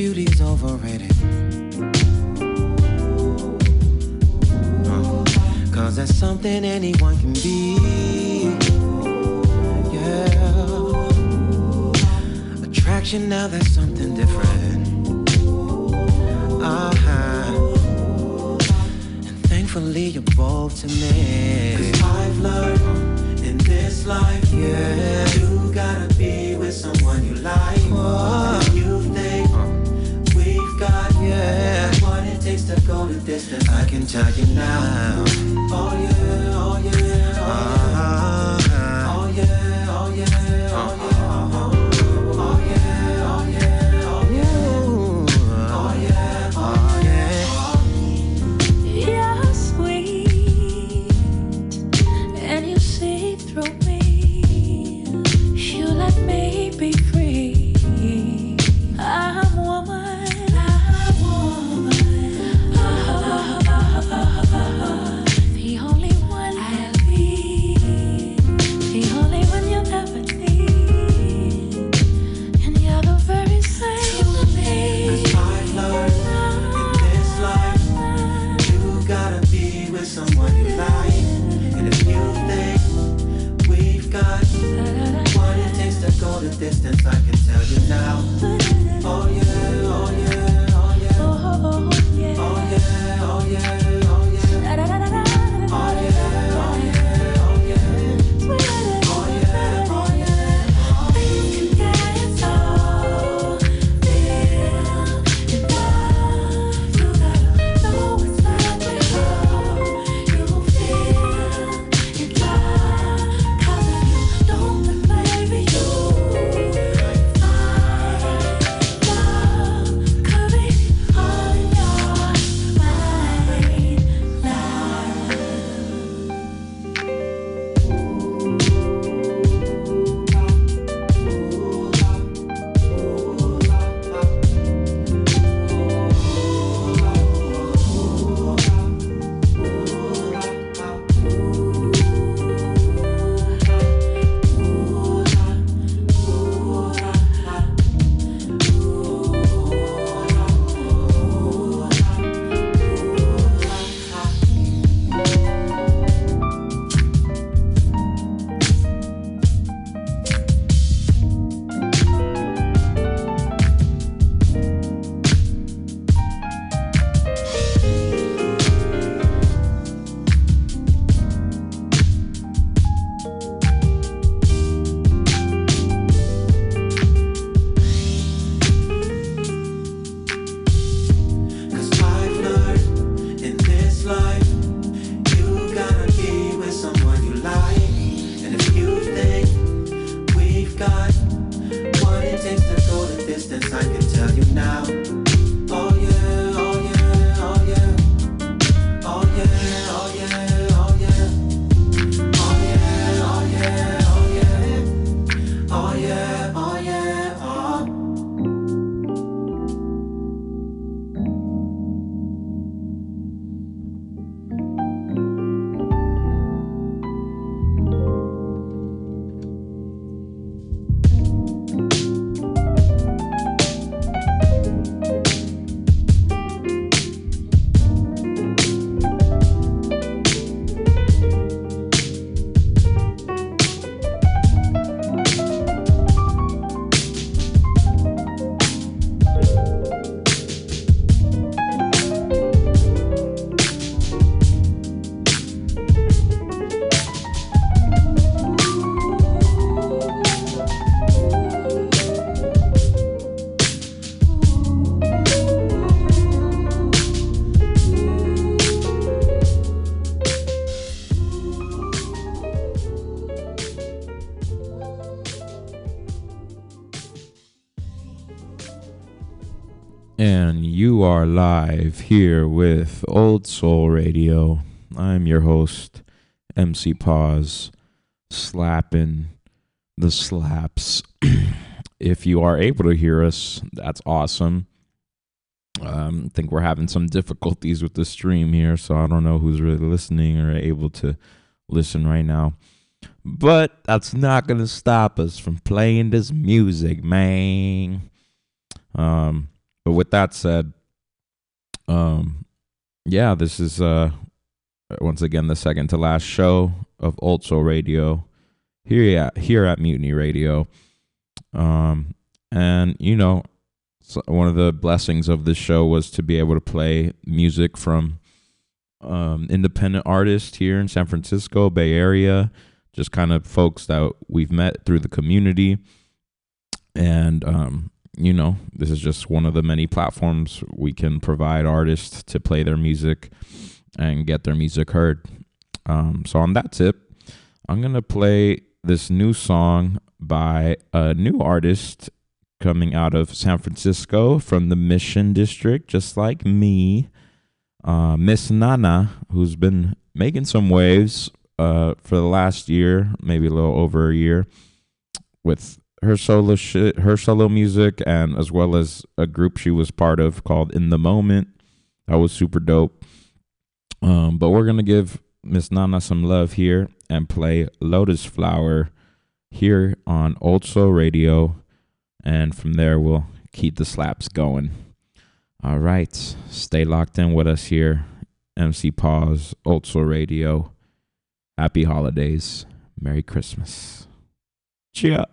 beauty's overrated. Uh, Cause there's something any you are live here with Old Soul Radio. I'm your host, MC Pause, slapping the slaps. if you are able to hear us, that's awesome. Um, I think we're having some difficulties with the stream here, so I don't know who's really listening or able to listen right now. But that's not gonna stop us from playing this music, man. Um, but with that said, um, yeah, this is uh once again the second to last show of Soul Radio here at here at Mutiny Radio. Um, and you know, one of the blessings of this show was to be able to play music from um, independent artists here in San Francisco Bay Area, just kind of folks that we've met through the community, and um, you know, this is just one of the many platforms we can provide artists to play their music and get their music heard. Um, so on that tip, I'm gonna play this new song by a new artist coming out of San Francisco from the Mission District, just like me. Uh, Miss Nana, who's been making some waves uh, for the last year, maybe a little over a year, with her solo shit, her solo music, and as well as a group she was part of called In the Moment. That was super dope. Um, but we're gonna give Miss Nana some love here and play Lotus Flower here on Old Soul Radio and from there, we'll keep the slaps going. All right. Stay locked in with us here. MC Pause, Old Soul Radio. Happy holidays. Merry Christmas. Cheer.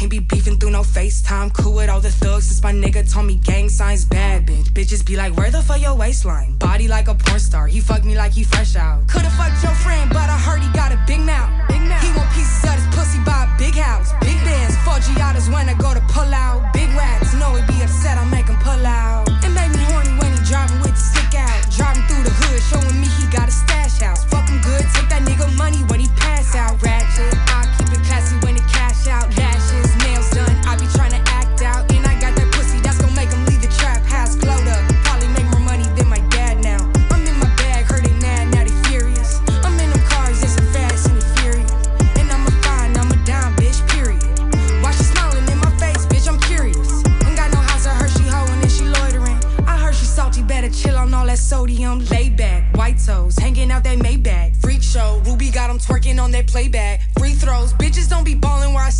Can't be beefing through no FaceTime. Cool with all the thugs since my nigga told me gang signs bad bitch. Bitches be like, where the fuck your waistline? Body like a porn star, he fucked me like he fresh out. Could've fucked your friend, but I heard he got a big mouth. Big mouth. He want pieces of his pussy by a big house. Big bands, four Giadas when I go to pull out. Big racks, know he be upset, I make him pull out. It make me horny when he driving with the stick out. Driving through the hood, showing me he got a stash house. Fuck him good, take that nigga money when he pass out. Ratchet, on that playback. Free throws, bitches don't be balling where I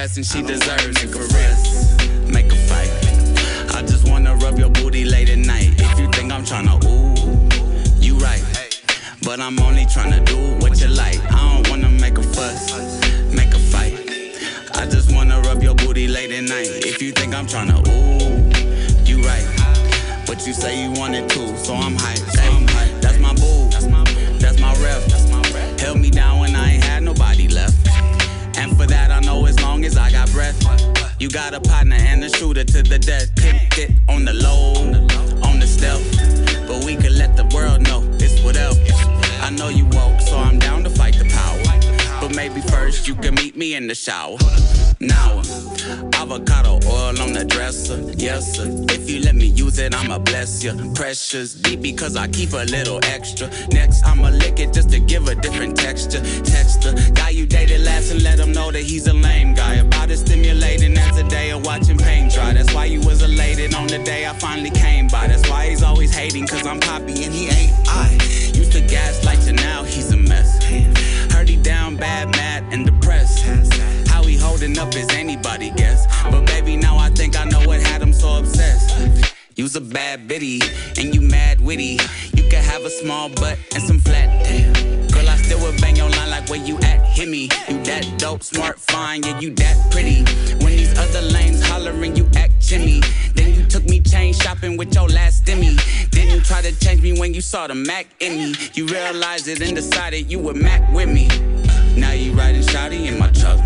best and she deserves it. For real, make a fight. I just wanna rub your booty late at night. If you think I'm tryna, ooh, you right. But I'm only tryna do what you like. I don't wanna make a fuss, make a fight. I just wanna rub your booty late at night. If you think I'm tryna, ooh, you right. But you say you want it too, so I'm hyped. Hey, that's my boo, that's my ref. Held me down when I ain't had nobody left. And for that, I as I got breath. You got a partner and a shooter to the death. Hit it on the low, on the stealth. But we could let the world know it's whatever. I know you woke, so I'm down to fight the power. But maybe first you can meet me in the shower. Now, avocado oil on the dresser, yes sir. If you let me use it, I'ma bless you. Precious deep because I keep a little extra. Next, I'ma lick it just to give a different texture. Texture, guy you dated last and let him know that he's a lame guy. About as stimulating as a day of watching paint dry. That's why you was elated on the day I finally came by. That's why he's always hating cause I'm poppy and he ain't I. Used to gaslight you, now he's a mess. Heard he down bad, mad, and depressed. Holding up is anybody guess. But baby, now I think I know what had him so obsessed. You's a bad bitty, and you mad witty. You can have a small butt and some flat damn. Girl, I still would bang your line like where you at, hit me. You that dope, smart, fine, yeah, you that pretty. When these other lanes hollering, you act chimney. Then you took me chain shopping with your last. Then you try to change me when you saw the Mac in me. You realized it and decided you would Mac with me. Now you riding shoddy in my truck.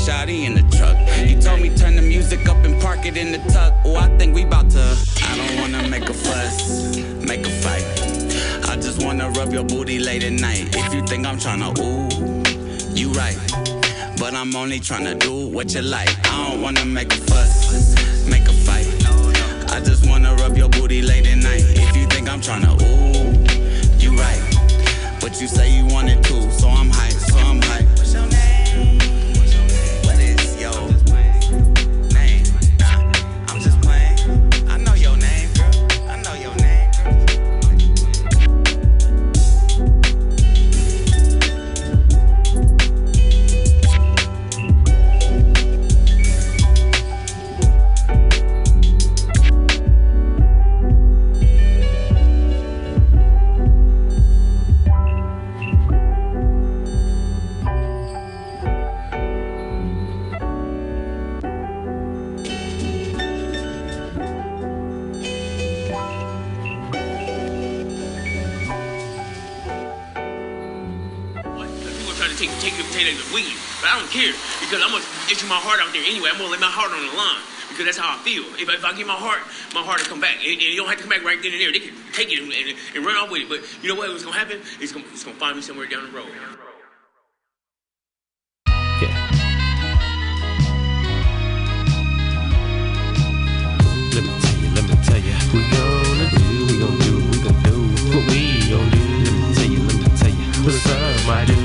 Shotty in the truck. You told me turn the music up and park it in the tuck. Oh, I think we bout to. I don't wanna make a fuss, make a fight. I just wanna rub your booty late at night. If you think I'm tryna, ooh, you right. But I'm only tryna do what you like. I don't wanna make a fuss, make a fight. I just wanna rub your booty late at night. If you think I'm tryna, ooh, you right. But you say you want it too, so I'm hyped, so I'm hyped. Anyway. I'm gonna lay my heart on the line because that's how I feel. If, if I give my heart, my heart will come back, and, and you don't have to come back right then and there. They can take it and, and, and run off with it. But you know what? What's gonna happen? It's gonna it's gonna find me somewhere down the road. Yeah. Let me tell you, let me tell you. We gonna do, we gon' do, we gon' do what we gon' do. Let me tell you, let me tell you. What's up, my dude?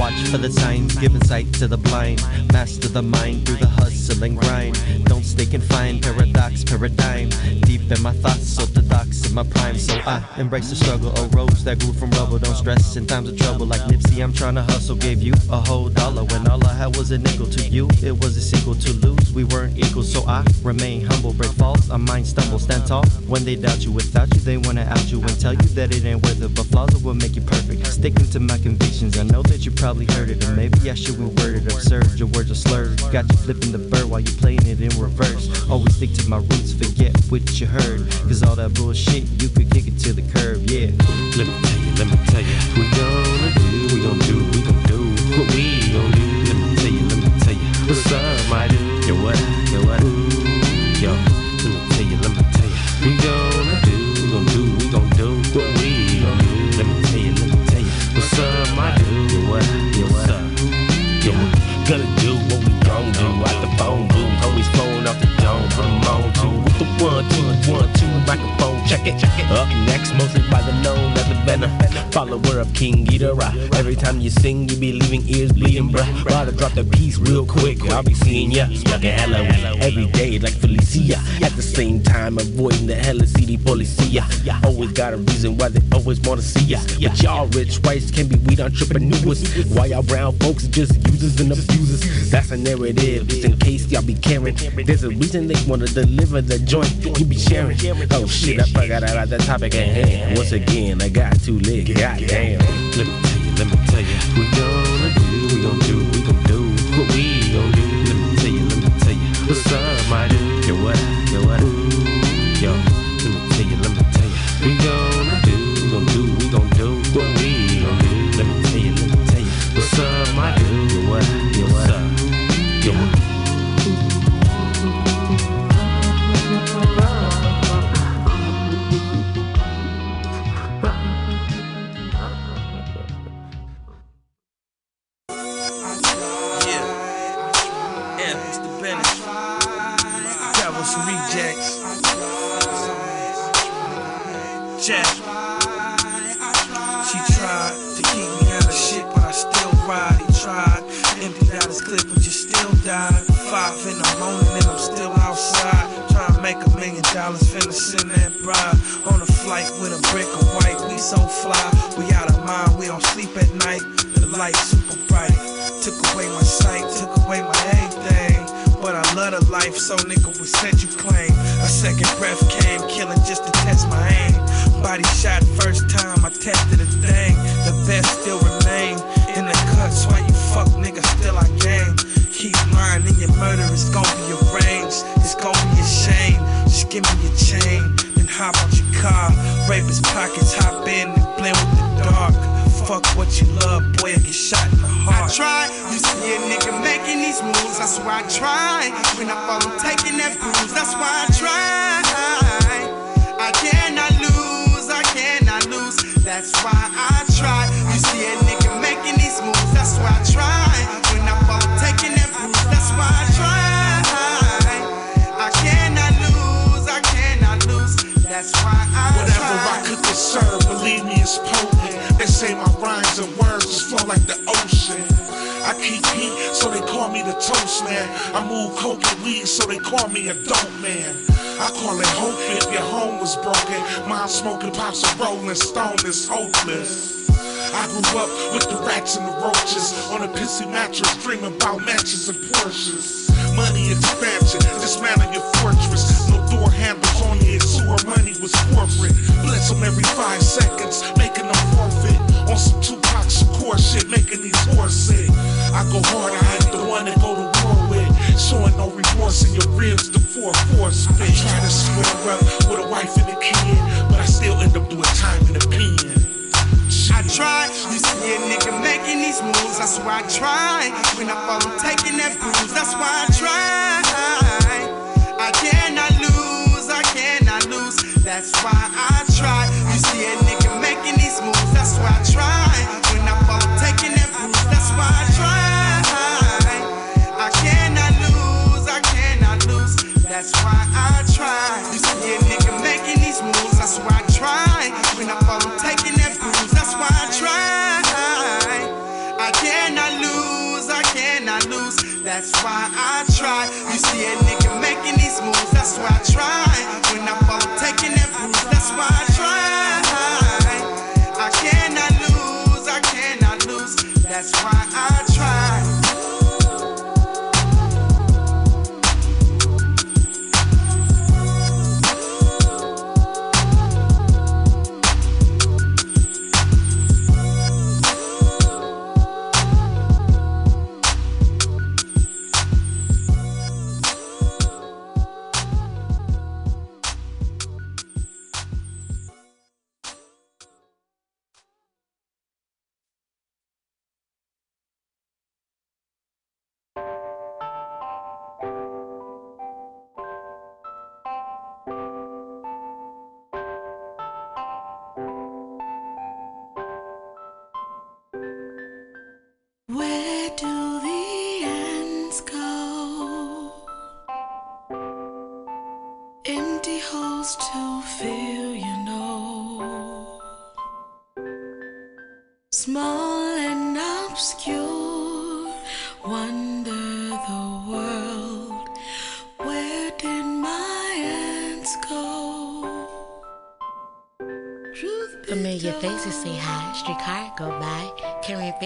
Watch for the signs, giving sight to the blind. Master the mind through the hustle and grind. Don't stay confined, paradox, paradigm. Deep in my thoughts, orthodox in my prime. So I embrace the struggle, a rose that grew from rubble. Don't stress in times of trouble. Like Nipsey, I'm trying to hustle. Gave you a whole dollar when all I had was a nickel to you. It was a sequel to lose, we weren't equal. So I remain humble, break falls, a mind stumble, stand tall. When they doubt you, without you, they wanna out you and tell you that it ain't worth it. But flaws will make you perfect. Sticking to my convictions, I know that you probably heard it, or maybe I shouldn't word it absurd. Your words are slurred. Got you flipping the bird while you playing it in reverse. Always stick to my roots, forget what you heard. Cause all that bullshit, you could kick it to the curb, yeah. Let me tell you, let me tell you. We gonna do, we gon' do, we gon' do what we gon' do. Let me tell you, let me tell you. What's up, my dude? Yo, what gonna do what we gon' do. Out the phone booth, always phone off the dome. Put 'em on two with the one, two, one, two microphone. Check it, check it. Up next, mostly by the known venom. Follower of King Ghidorah. Every time you sing, you be leaving ears bleeding, bruh. To drop the piece real quick. I'll be seeing ya, smoking hella weed every day like Felicia. At the same time, avoiding the hella CD policia. Always got a reason why they always wanna see ya. But y'all rich whites can be weed entrepreneurs. Why y'all brown folks just users and abusers? That's a narrative, just in case y'all be caring. There's a reason they wanna deliver the joint you be sharing. Oh shit, I forgot about the topic at hand. Once again, I got too lit. Goddamn. Let me tell you, let me tell you. We gonna do, we gon' do, we gon' do what we gon' do. Let me tell you, let me tell you. What's up, my dude? Rolling stone is hopeless. I grew up with the rats and the roaches on a pissy mattress, dreaming about matches and Porsches. Money expansion, dismantle your fortress. No door handles on the sewer, money was forfeit. Blitz them every five seconds, making them forfeit. On some Tupac Shakur shit, making these sick. I go hard, I ain't the one that go war with. Taurus and your rims, the 4-4 spin. Try to square up with a wife and a kid, but I still end up doing time in the pen. I try, you see a nigga making these moves, that's why I try. When I fall, I'm taking that bruise, that's why I try. I cannot lose, I cannot lose, that's why I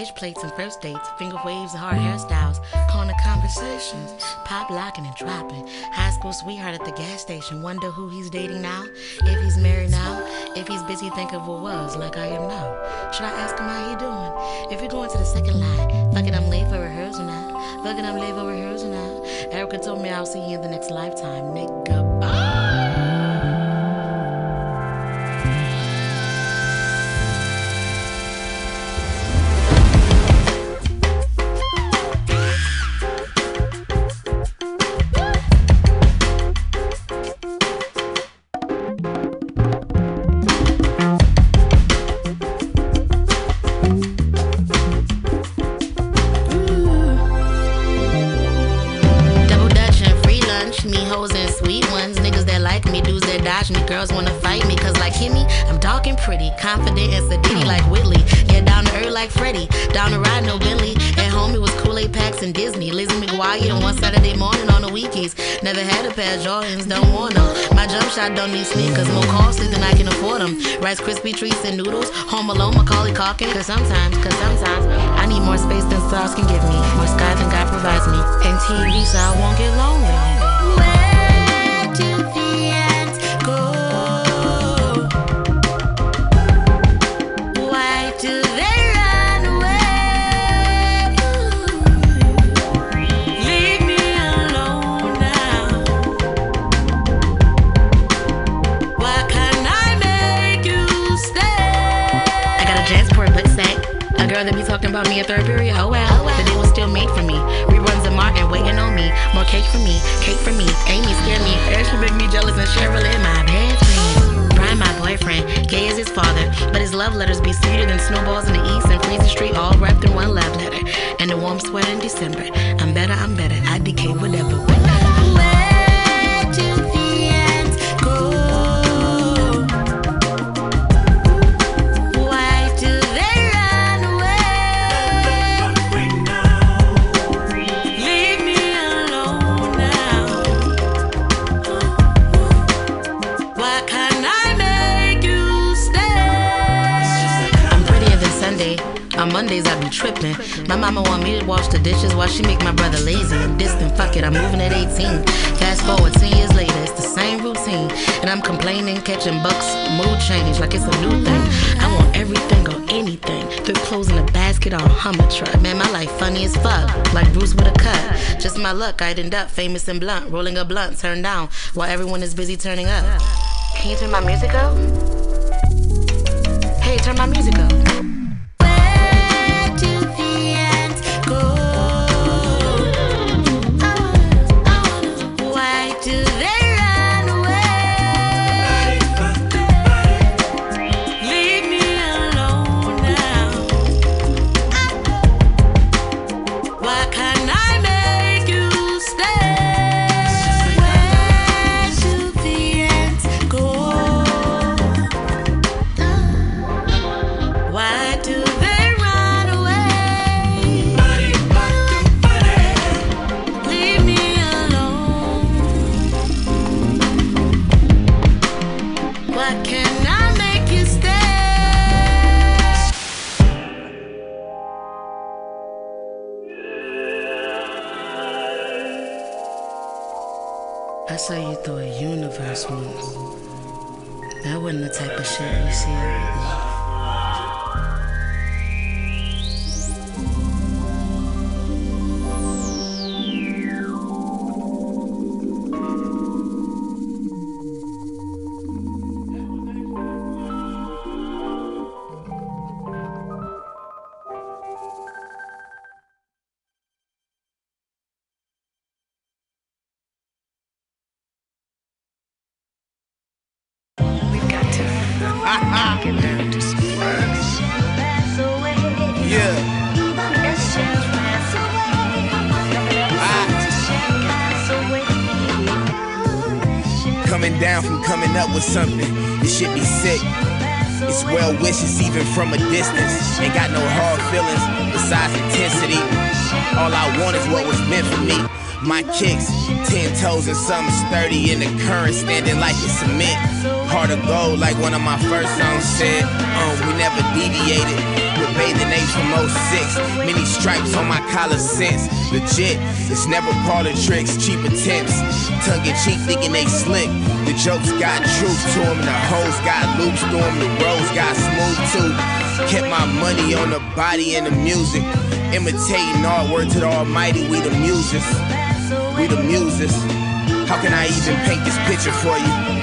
fish plates and first dates, finger waves and hard hairstyles, corner conversations, pop locking and dropping. High school sweetheart at the gas station, wonder who he's dating now, if he's married now, if he's busy thinking of what was, like I am now. Should I ask him how he doing? If you're going to the second line, fuck it, I'm late for rehearsal now. Fuck it, I'm late for rehearsal now. Erica told me I'll see you in the next lifetime, nigga. Bye. And Disney. Lizzie McGuire on one Saturday morning on the weekies. Never had a pair of Jordans, don't want them. My jump shot don't need sneakers, more costly than I can afford them. Rice Krispie treats and noodles. Home alone, Macaulay Culkin. Cause sometimes, cause sometimes, I need more space than stars can give me. More sky than God provides me. And TV so I won't get lonely. About me at third period. Oh well, the day was still made for me. Reruns of Martin waiting on me. More cake for me, cake for me. Amy scare me. Ashley make me jealous and Cheryl in my best friend. Brian, my boyfriend, gay as his father, but his love letters be sweeter than snowballs in the east and freezing street, all wrapped in one love letter. And a warm sweater in December. I'm better, I'm better. I decay whatever. Where days I be tripping. My mama want me to wash the dishes while she make my brother lazy and distant. Fuck it, I'm moving at 18. Fast forward 10 years later, it's the same routine. And I'm complaining, catching bucks, mood change like it's a new thing. I want everything or anything. Throw clothes in a basket or a Hummer truck. Man, my life funny as fuck. Like Bruce with a cut. Just my luck, I'd end up famous and blunt. Rolling a blunt, turned down while everyone is busy turning up. Can you turn my music up? Hey, turn my music up. Like it's cement. Heart of gold, like one of my first songs said. Um, we never deviated. With bathing apes from 06. Many stripes on my collar since. Legit, it's never part of tricks, cheap attempts. Tongue in cheek, thinking they slick. The jokes got truth to them, the hoes got loops to them, the roads got smooth too. Kept my money on the body and the music. Imitating artwork to the almighty, we the muses. We the muses. How can I even paint this picture for you?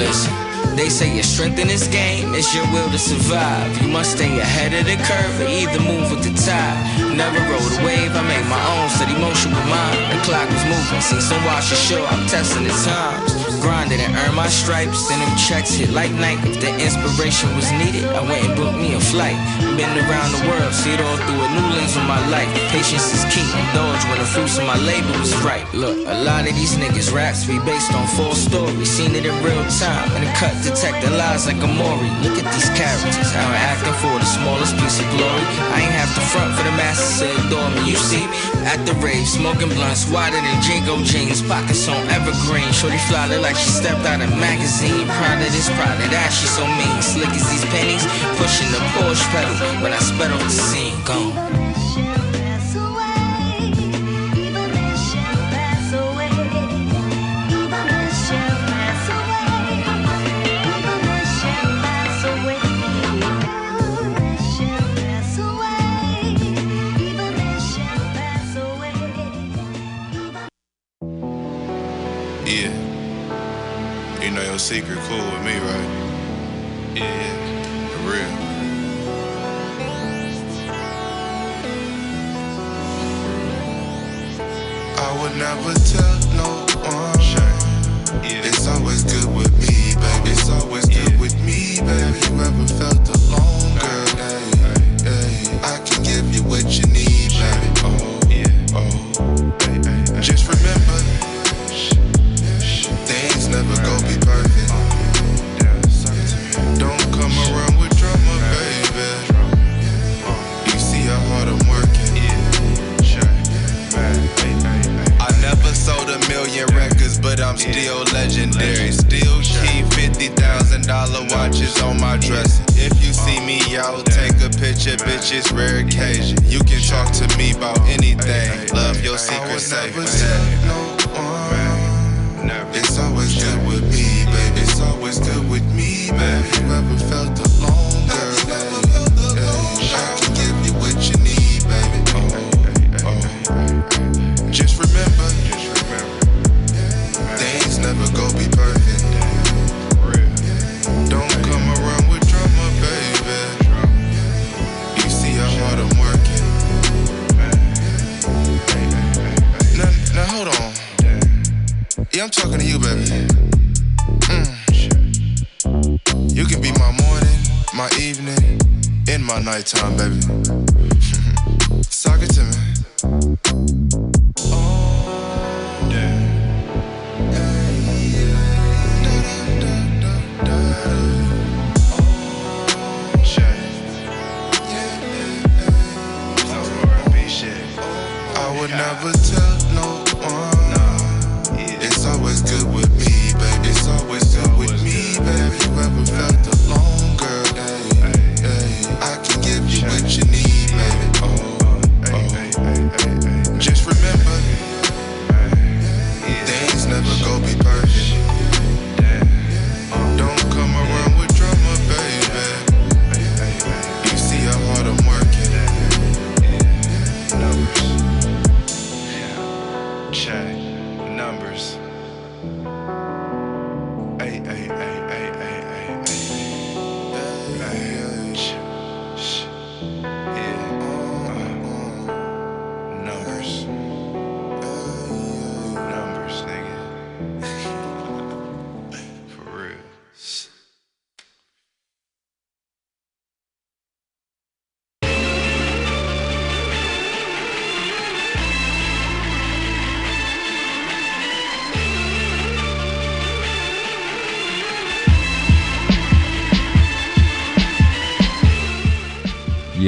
They say your strength in this game is your will to survive. You must stay ahead of the curve or either move with the tide. Never rode a wave, I made my own steady motion with mine. The clock was moving, seen some watch show, I'm testing the times. Grinded and earned my stripes, then them checks hit like night. If the inspiration was needed, I went and booked me a flight. Been around the world, see it all through a new lens of my life. Patience is key, indulge when the fruits of my labor was right. Look, a lot of these niggas raps be based on full stories, seen it in real time. And the cut detecting lies like a Maury. Look at these characters, how I'm acting for the smallest piece of glory. I ain't have to front for the masses to adore me. You see, at the rave, smoking blunts wider than JNCO jeans, pockets on evergreen. Shorty fly look like she stepped out of magazine. Proud of this, proud of that, she so mean. Slick as these pennies, pushing the Porsche pedal when I sped on the scene. Gone. Cool with me,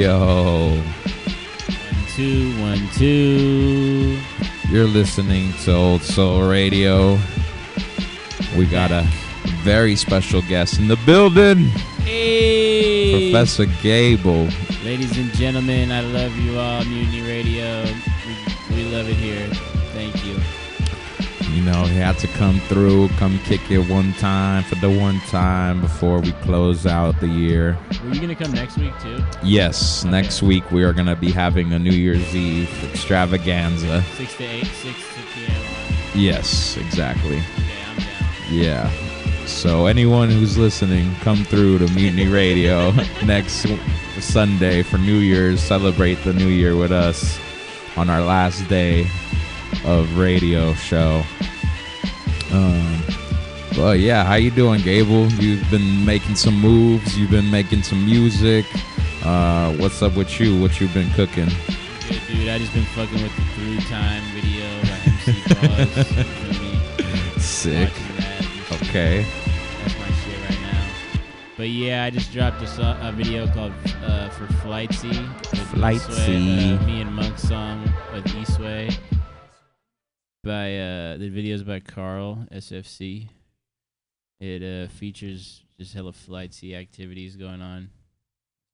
Yo. One, two, one, two. You're listening to Old Soul Radio. We got a very special guest in the building. Hey! Professor Gable. Ladies and gentlemen, I love you all. Mutiny Radio. Know, he had to come through, come kick it one time for the one time before we close out the year. Were you gonna come next week too? Yes, next week we are going to be having a New Year's Eve extravaganza. Six to eight, six to p.m. Yes, exactly. Okay, I'm down. Yeah. So anyone who's listening, come through to Mutiny Radio next Sunday for New Year's. Celebrate the New Year with us on our last day of radio show. Um, but yeah, how you doing, Gable? You've been making some moves. You've been making some music. Uh, what's up with you? What you been cooking? Good dude. I just been fucking with the through time video by MC Pause. you? Sick. Okay. That's my shit right now. But yeah, I just dropped a, so- a video called uh, for Flightsy. Flightsy. Eastway, uh, me and Monk song with Eastway. By uh, the video's by Carl SFC. It uh, features just hella Flightsy activities going on.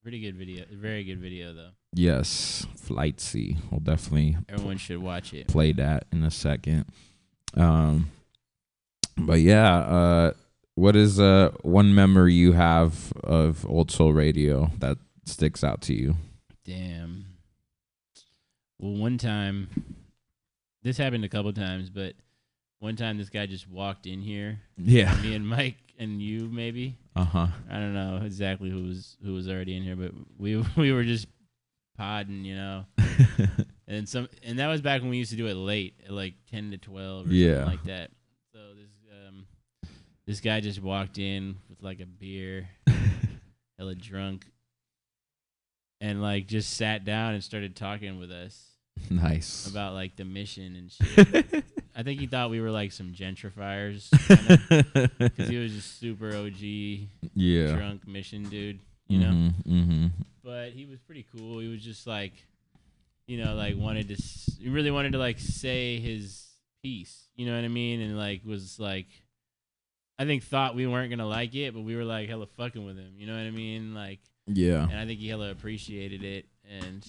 Pretty good video. Very good video though. Yes, Flightsy. We'll definitely Everyone should watch it. play that in a second. Um, but yeah, uh, what is uh one memory you have of Old Soul Radio that sticks out to you? Damn. Well, one time, this happened a couple times, but one time this guy just walked in here. Yeah. Me and Mike and you maybe. Uh-huh. I don't know exactly who was who was already in here, but we we were just podding, you know. and some and that was back when we used to do it late, at like ten to twelve or Yeah. something like that. So this um this guy just walked in with like a beer, hella drunk, and like just sat down and started talking with us. Nice. About like the mission and shit. I think he thought we were like some gentrifiers. Because he was just super OG, Yeah. drunk mission dude, you know? Mhm, mhm. But he was pretty cool. He was just like, you know, like wanted to, s- he really wanted to like say his piece, you know what I mean? And like was like, I think thought we weren't going to like it, but we were like hella fucking with him, you know what I mean? Like, Yeah. and I think he hella appreciated it, and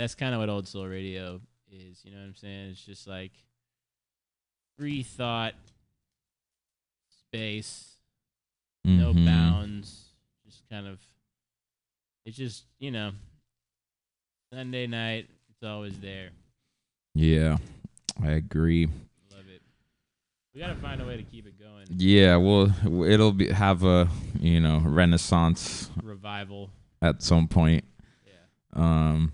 that's kind of what old soul radio is. You know what I'm saying? It's just like free thought, space, no Mhm. bounds, just kind of. It's just you know, Sunday night. It's always there. Yeah, I agree. Love it. We gotta find a way to keep it going. Yeah, well, it'll be have a you know renaissance Revival. at some point. Yeah. Um,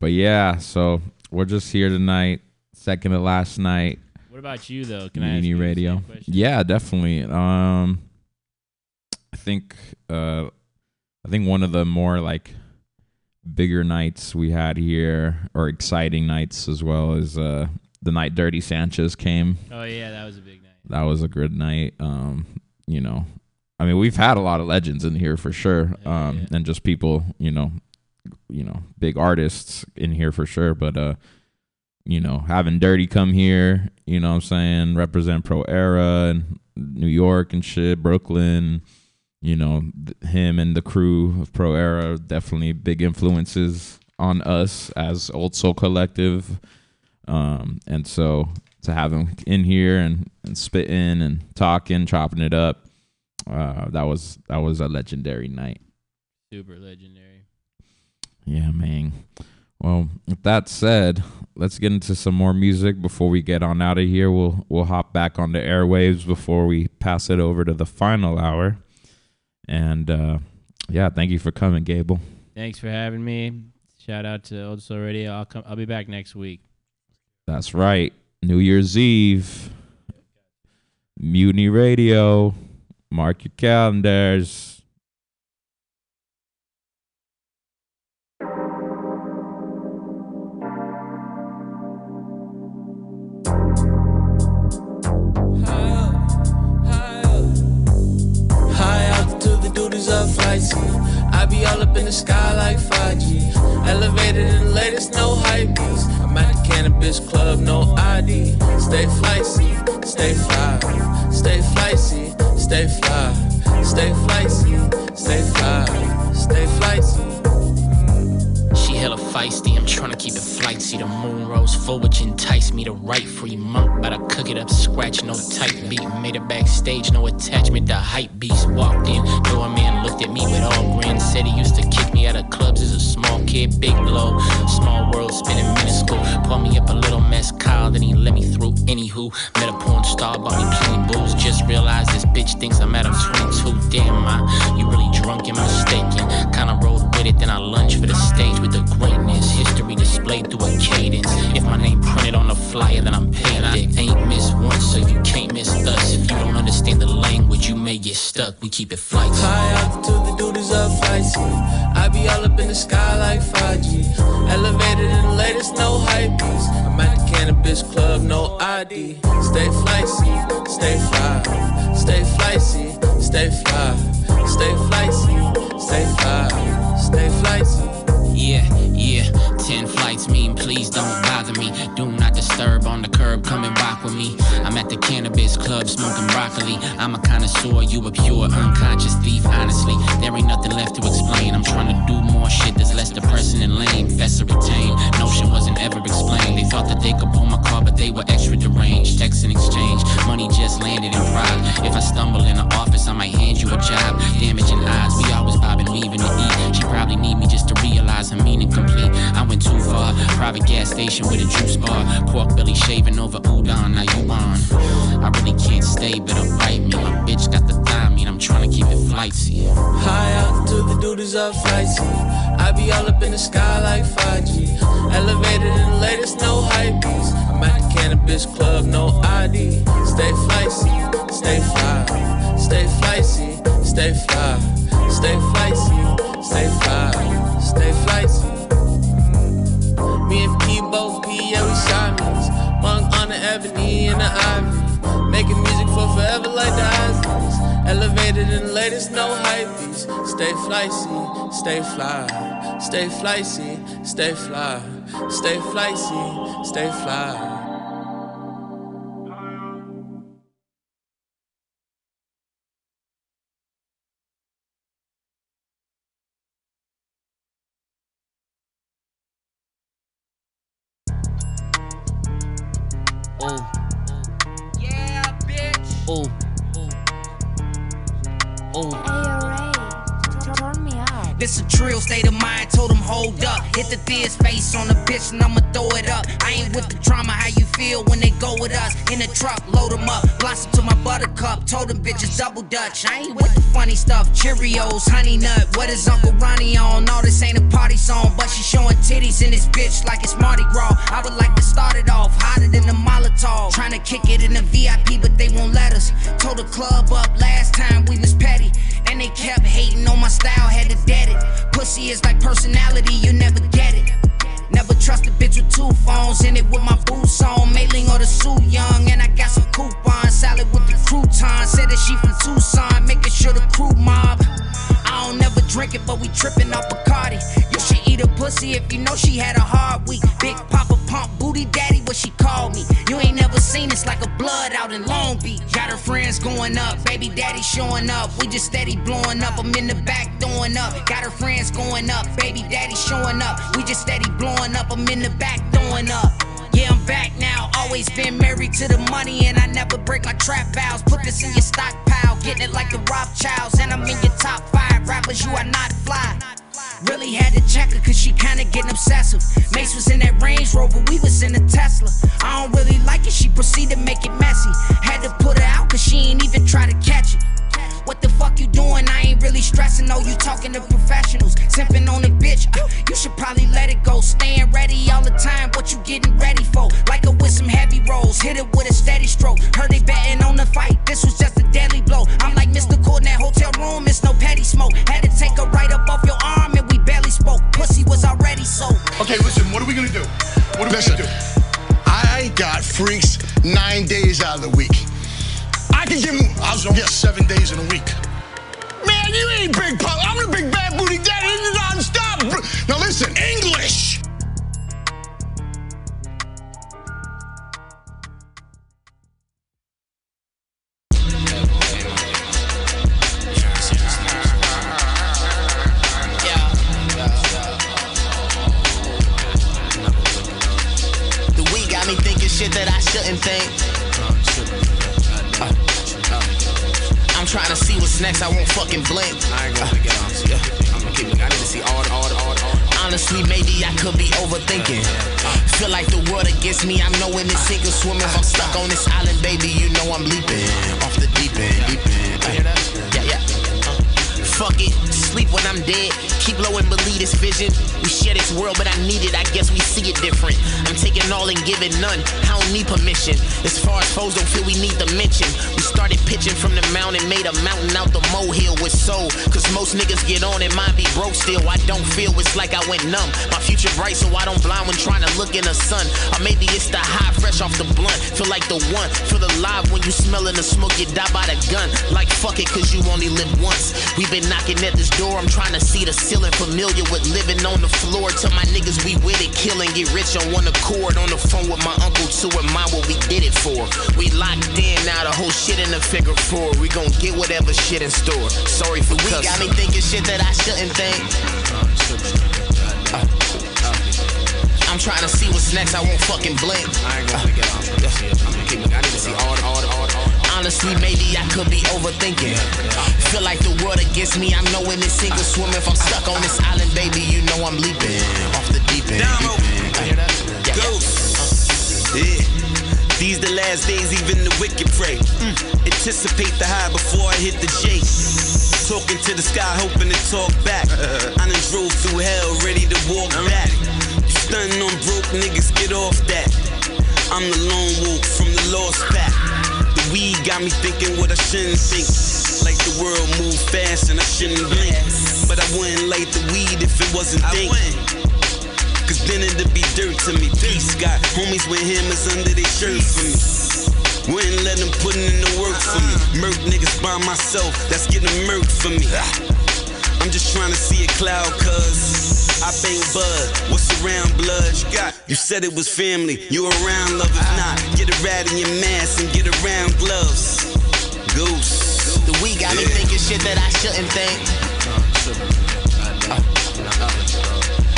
but yeah, so we're just here tonight, second to last night. What about you though? Can I ask Radio? question? Yeah, definitely. Um, I think uh, I think one of the more like bigger nights we had here, or exciting nights as well, is uh the night Dirty Sanchez came. Oh yeah, that was a big night. That was a good night. Um, you know, I mean, we've had a lot of legends in here for sure, um, and just people, you know, you know, big artists in here for sure. But uh, you know, having Dirty come here, you know, I'm saying, represent Pro Era and New York and shit, Brooklyn. You know, him and the crew of Pro Era definitely big influences on us as Old Soul Collective. Um, and so to have him in here and, and spitting and talking, chopping it up, uh, that was that was a legendary night. Super legendary. Yeah, man. Well, with that said, let's get into some more music before we get on out of here. We'll we'll hop back on the airwaves before we pass it over to the final hour. And uh, yeah, thank you for coming, Gable. Thanks for having me. Shout out to Old Soul Radio. I'll come. I'll be back next week. That's right. New Year's Eve. Mutiny Radio. Mark your calendars. The duties of flight suit. I be all up in the sky like 5G. Elevated in the latest, no hype. I'm at the cannabis club, no ID. Stay flicey, stay fly. Stay flicey, stay fly. Stay flicey, stay fly. Stay flicey. Hella feisty, I'm tryna keep it flightsy. The moon rose full, which enticed me to write free monk. But I cook it up, scratch, no tight beat. Made it backstage, no attachment. The hype beast walked in. Doorman looked at me with all grins. Said he used to kick me out of clubs as a small kid. Big blow, small world spinning minuscule. Pour me up a little mess, mezcal, then he let me through. Anywho, met a porn star, bought me plenty booze. Just realized this bitch thinks I'm at I'm 22. Damn, I, you really drunk and mistaken. Kinda rode with it, then I lunged for the stage with the greatness. History displayed through a cadence. If my name printed on the flyer, then I'm paid. I ain't missed once, so you can't miss us. If you don't understand the language, you may get stuck. We keep it flight. High altitude, the duties of flight suit. I be all up in the sky like 5G. Elevated in the latest, no hype beats. I'm at the cannabis club, no ID. Stay flicey, stay fly. Stay flicey, stay fly. Stay flicey, stay fly. Stay flicey. Yeah, yeah. Ten flights mean please don't bother me. Do not disturb on the curb, come and rock with me. I'm at the cannabis club smoking broccoli. I'm a connoisseur, you a pure unconscious thief. Honestly, there ain't nothing left to explain. I'm trying to do more shit be all up in the sky like 5G. Elevated in the latest, no hype beats. I'm at the cannabis club, no ID. Stay flicey, stay fly. Stay flicey, stay fly. Latest, no hype beats. Stay flicey, stay fly. Stay flicey, stay fly. Stay flicey, stay fly. Ooh. Throw it up. I ain't with the drama, how you feel when they go with us? In the truck, load them up. Blossom to my buttercup, told them bitches double dutch. I ain't with the funny stuff. Cheerios, honey nut, what is Uncle Ronnie on? All this ain't a party song, but she showing titties in this bitch like it's Mardi Gras. I would like to start it off hotter than the Molotov. Trying to kick it in the VIP, but they won't let us. Told the club up last time we was petty. And they kept hating on my style, had to dead it. Pussy is like personality, you never get it. Never trust a bitch with two phones in it with my boots on. Mailing or the suit young, and I got some coupons. Salad with the croutons. Said that she from Tucson, making sure the crew mob. I don't never drink it, but we tripping off Bacardi. You should a pussy if you know she had a hard week. Big Poppa Pump, Booty Daddy, what she called me. You ain't never seen it's like a blood out in Long Beach. Got her friends going up, baby daddy showing up. We just steady blowing up. I'm in the back throwing up. Got her friends going up, baby daddy showing up. We just steady blowing up. I'm in the back throwing up. Yeah, I'm back now. Always been married to the money, and I never break my trap vows. Put this in your stockpile, getting it like the Rothschilds. And I'm in your top five rappers, you are not fly. Really had to check her, cause she kinda getting obsessive. Mace was in that Range Rover, we was in a Tesla. I don't really like it, she proceeded to make it messy. Had to put her out, cause she ain't even try to catch it. What the fuck you doing? I ain't really stressing. No, you talking to professionals. Simping on a bitch. Uh, you should probably let it go. Staying ready all the time. What you getting ready for? Like a with some heavy rolls. Hit it with a steady stroke. Heard they betting on the fight. This was just a deadly blow. I'm like Mr. Cool in that hotel room. It's no petty smoke. Had to take her right up off your Pussy was already soaked. Okay, listen, what are we gonna do? What are we gonna do? I got freaks nine days out of the week. I can give him, I was gonna get seven days in a week. Man, you ain't big pop. I'm the big bad booty daddy non-stop. Now listen, English. Shit that I shouldn't think. Uh, I'm trying to see what's next, I won't fucking blink. I ain't gonna get on. Yeah. I'm gonna keep looking. I need to see all all all all. Honestly, maybe I could be overthinking. Feel like the world against me. I'm knowing this sink or swim. If I'm stuck on this island, baby, you know I'm leaping off the deep end. Deep end. Uh, yeah, yeah. Uh, fuck it, sleep when I'm dead. Keep low and believe this vision. We share this world, but I need it. I guess we see it different. I'm taking all and giving none. I don't need permission. As far as foes don't feel we need to mention. We started pitching from the mountain, made a mountain out the molehill with soul. Cause most niggas get on and mine be broke still. I don't feel it's like I went numb. My future bright, so I don't blind when trying to look in the sun. Or maybe it's the high fresh off the blunt. Feel like the one. Feel alive when you smelling the smoke, you die by the gun. Like fuck it, cause you only live once. We've been knocking at this door. I'm trying to see the ceiling. Familiar with living on the floor. Tell my niggas we with it, killing, get rich on one accord. On the phone with my uncle to remind what we did it for. We locked in, now the whole shit in the figure four. We gon' get whatever shit in store. Sorry for we got me thinking shit that I shouldn't think. Uh, I'm trying to see what's next, I won't fucking blink. I ain't gonna get on. I'm gonna keep looking. I need to see all the, all the, all the, all the. Honestly, maybe I could be overthinking. Feel like the world against me. I'm knowing this single swim. If I'm stuck on this island, baby, you know I'm leaping off the deep end. Deep end. Yeah, Ghost. Yeah. These the last days, even the wicked pray. Mm. Anticipate the high before I hit the J. Talking to the sky, hoping to talk back. I done drove through hell, ready to walk back. You stunning on broke niggas, get off that. I'm the lone wolf from the lost pack. Weed got me thinking what I shouldn't think. Like the world move fast and I shouldn't blink. But I wouldn't light the weed if it wasn't think. Cause then it'd be dirt to me. Peace got homies with hammers under their shirt for me. Wouldn't let them put in the work for me. Uh-uh. Murk niggas by myself, that's getting murked for me. Ah. I'm just trying to see a cloud, cuz I bang bud. What's around blood? You got you said it was family. You around love if not. Get a rat in your mask and get around gloves. Goose. The week got me thinking shit that I shouldn't think.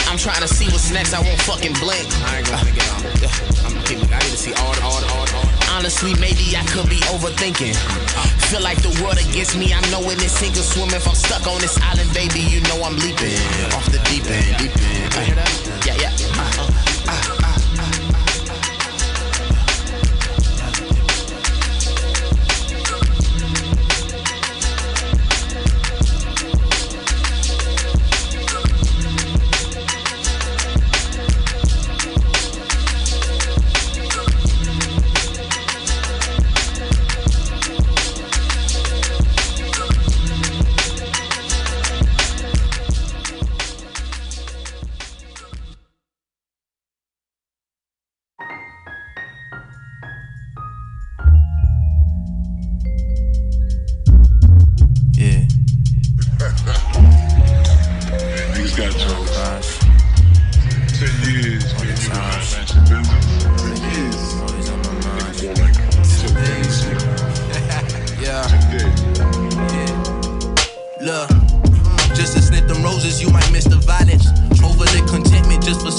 I'm trying to see what's next, I won't fucking blink. I ain't gonna get on. I'm. I need to see all all the, all the, all the. Honestly, maybe I could be overthinking. Feel like the world against me. I'm knowing this sink or swim. If I'm stuck on this island, baby, you know I'm leaping off the deep end. Deep end. Yeah, yeah.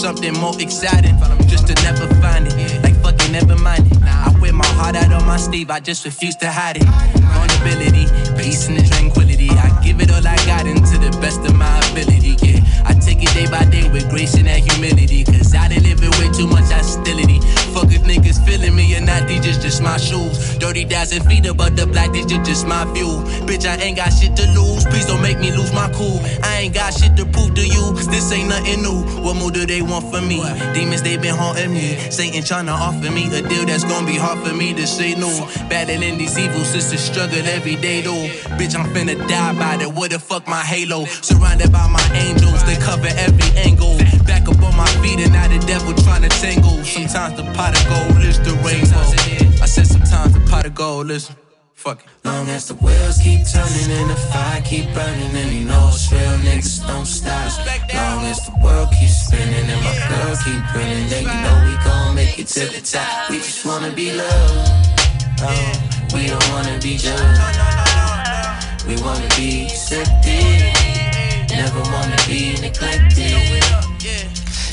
Something more exciting. Just to never find it, like fucking never mind it. I wear my heart out on my sleeve, I just refuse to hide it. Vulnerability, peace and tranquility. I give it all I got into the best of my ability. Yeah, I it day by day with grace and that humility. Cause I done live it with too much hostility. Fuck if niggas feeling me or not, these just, just my shoes. 30,000 feet above the black, these just, just my view. Bitch, I ain't got shit to lose. Please don't make me lose my cool. I ain't got shit to prove to you. This ain't nothing new. What more do they want from me? Demons, they been haunting me. Satan trying to offer me a deal that's gonna be hard for me to say no. Battling these evil sisters, struggle every day though. Bitch, I'm finna die by that. What the fuck my halo? Surrounded by my angels, they cover every angle. Back up on my feet and now the devil trying to tangle. Sometimes the pot of gold is the rainbow. I said sometimes the pot of gold is. Fuck it. Long as the wheels keep turning and the fire keep burning and you know it's real niggas don't stop. Long as the world keeps spinning and my girl keep grinning, then you know we gon' make it to the top. We just wanna be loved. Oh, we don't wanna be judged. We wanna be accepted. Never wanna be neglected.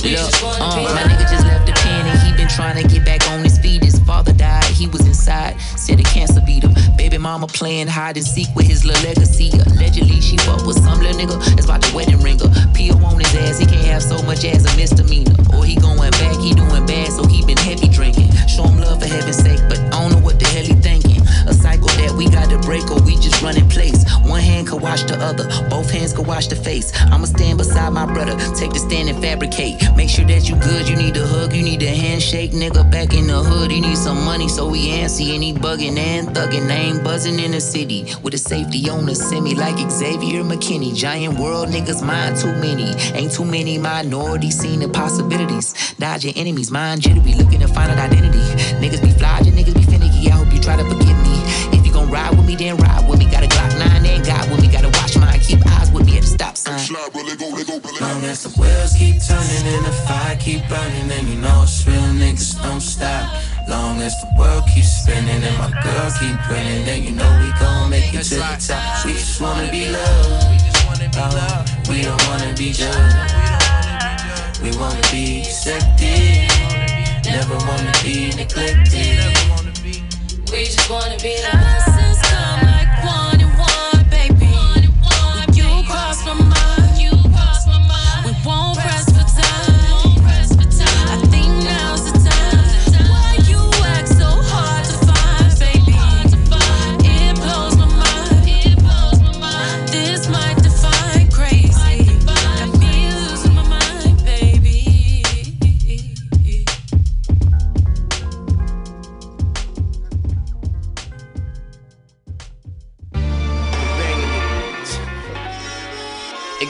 Look, uh, my nigga just left the pen and he been trying to get back on his feet. His father died, he was inside, said the cancer beat him. Baby mama playing hide and seek with his little legacy. Allegedly, she fucked with some little nigga that's about the wedding ringer. P.O. on his ass, he can't have so much as a misdemeanor. Or he going back, he doing bad, so he been heavy drinking. Show him love for heaven's sake, but I don't know what the hell he thinking. A cycle that we gotta break or we just run in place. One hand can wash the other, both hands can wash the face. I'ma stand beside my brother, take the stand and fabricate. Make sure that you good, you need a hug, you need a handshake. Nigga back in the hood, he need some money, so he antsy and he bugging and thugging. Name buzzing in the city with a safety on the semi like Xavier McKinney. Giant world niggas, mind too many. Ain't too many minorities seeing the possibilities. Dodging enemies, mind jittery, looking to find an identity. Niggas be flogging, niggas be. I hope you try to forgive me. If you gon' ride with me, then ride with me. Got a Glock 9 and God with me. Gotta watch mine, keep eyes with me at the stop sign. Long as the wheels keep turning and the fire keep burning, and you know it's real niggas don't stop. Long as the world keeps spinning and my girl keep grinning, then you know we gon' make it to the top. We just wanna be loved. Oh, we don't wanna be judged. We wanna be accepted. Never wanna be neglected. We just wanna be Blessings come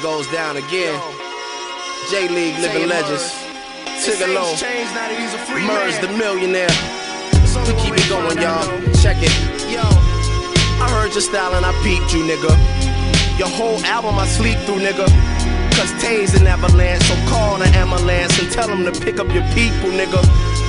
Goes down again. J League Living Legends. Tigallo. Murs the millionaire. We keep it going, y'all. Check it. Yo. I heard your style and I peeped you, nigga. Your whole album I sleep through, nigga. Cause Tay's an avalanche, so call the ambulance and tell them to pick up your people, nigga.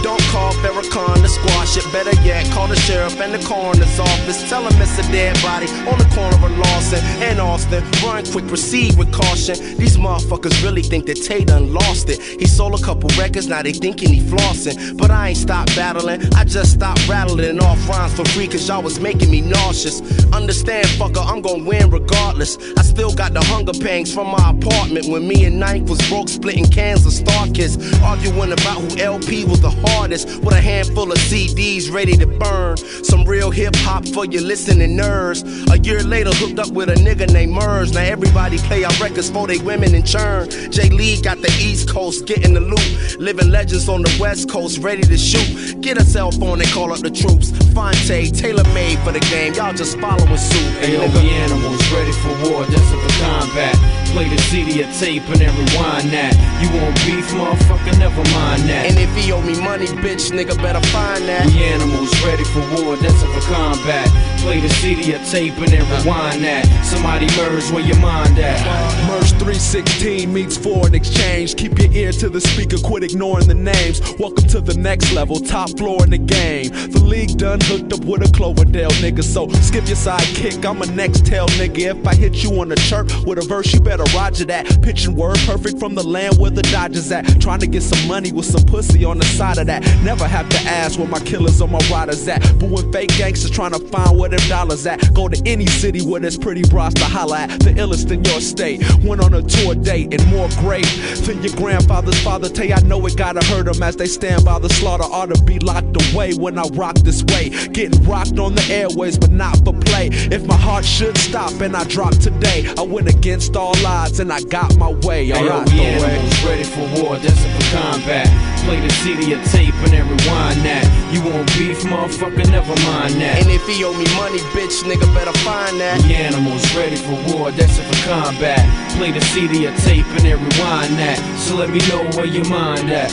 Don't call Farrakhan to squash it. Better yet, call the sheriff and the coroner's office. Tell him it's a dead body on the corner of Lawson and Austin. Run quick, proceed with caution. These motherfuckers really think that Tay done lost it. He sold a couple records, now they thinking he flossing. But I ain't stopped battling, I just stopped rattling off rhymes for free cause y'all was making me nauseous. Understand, fucker, I'm gonna win regardless. I still got the hunger pangs from my apartment when me and Ninth was broke, splitting cans of StarKist. Arguing about who LP was the hardest with a handful of CDs ready to burn. Some real hip hop for your listening nerves. A year later, hooked up with a nigga named Murs. Now everybody play our records for they women in churn. J Lee got the East Coast getting the loot. Living legends on the West Coast ready to shoot. Get a cell phone and call up the troops. Phonte, tailor made for the game. Y'all just following suit. Hey, yo, animals ready for war, destined for combat. Play the CD or tape and then rewind that. You want beef, motherfucker? Never mind that. And if he owe me money, bitch, nigga better find that. We animals ready for war, destined for combat. Play the CD or tape and then rewind that. Somebody merge where your mind at. Murs 316 meets foreign exchange. Keep your ear to the speaker, quit ignoring the names. Welcome to the next level, top floor in the game. The league done hooked up with a Cloverdale nigga, so skip your sidekick. I'm a Nextel nigga. If I hit you on the chirp with a verse, you better roger that. Pitching word perfect from the land where the Dodgers at. Trying to get some money with some pussy on the side of that. Never have to ask where my killers or my riders at. Booing fake gangsters trying to find where them dollars at. Go to any city where there's pretty bras to holla at. The illest in your state. Went on a tour date and more great than your grandfather's father. Tay, I know it gotta hurt them as they stand by the slaughter. Ought to be locked away when I rock this way. Getting rocked on the airways, but not for play. If my heart should stop and I drop today, I went against all odds and I got my way. Alright, we the way. animals ready for war, destined for combat. Play the CD or tape and then rewind that. You want beef, motherfucker? Never mind that. And if he owe me money, bitch, nigga better find that. The animals ready for war, destined for combat. Play the CD or tape and then rewind that. So let me know where your mind at.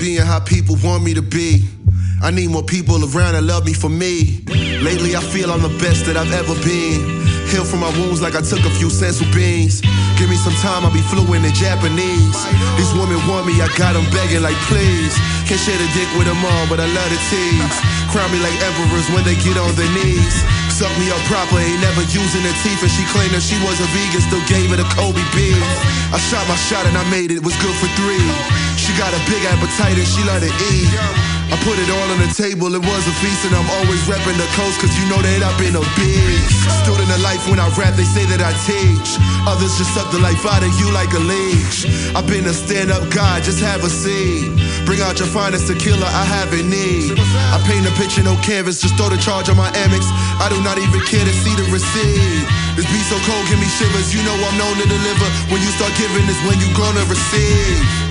Being how people want me to be. I need more people around that love me for me. Lately, I feel I'm the best that I've ever been. Heal from my wounds like I took a few senzu beans. Give me some time, I'll be fluent in Japanese. These women want me, I got them begging like please. Can't share the dick with them all, but I love the tease. Crown me like emperors when they get on their knees. Suck me up proper, ain't never using her teeth. And she claimed that she was a vegan, still gave it a Kobe beef. I shot my shot and I made it, it was good for three. She got a big appetite and she love to eat. I put it all on the table, it was a feast, and I'm always repping the coast, cause you know that I've been a beast. Student of life, when I rap, they say that I teach. Others just suck the life out of you like a leech. I've been a stand up guy, just have a seat. Bring out your finest tequila, I have it need. I paint a picture, no canvas, just throw the charge on my Amex. I do not even care to see the receipt. This beat so cold, give me shivers. You know I'm known to deliver. When you start giving is when you gonna receive.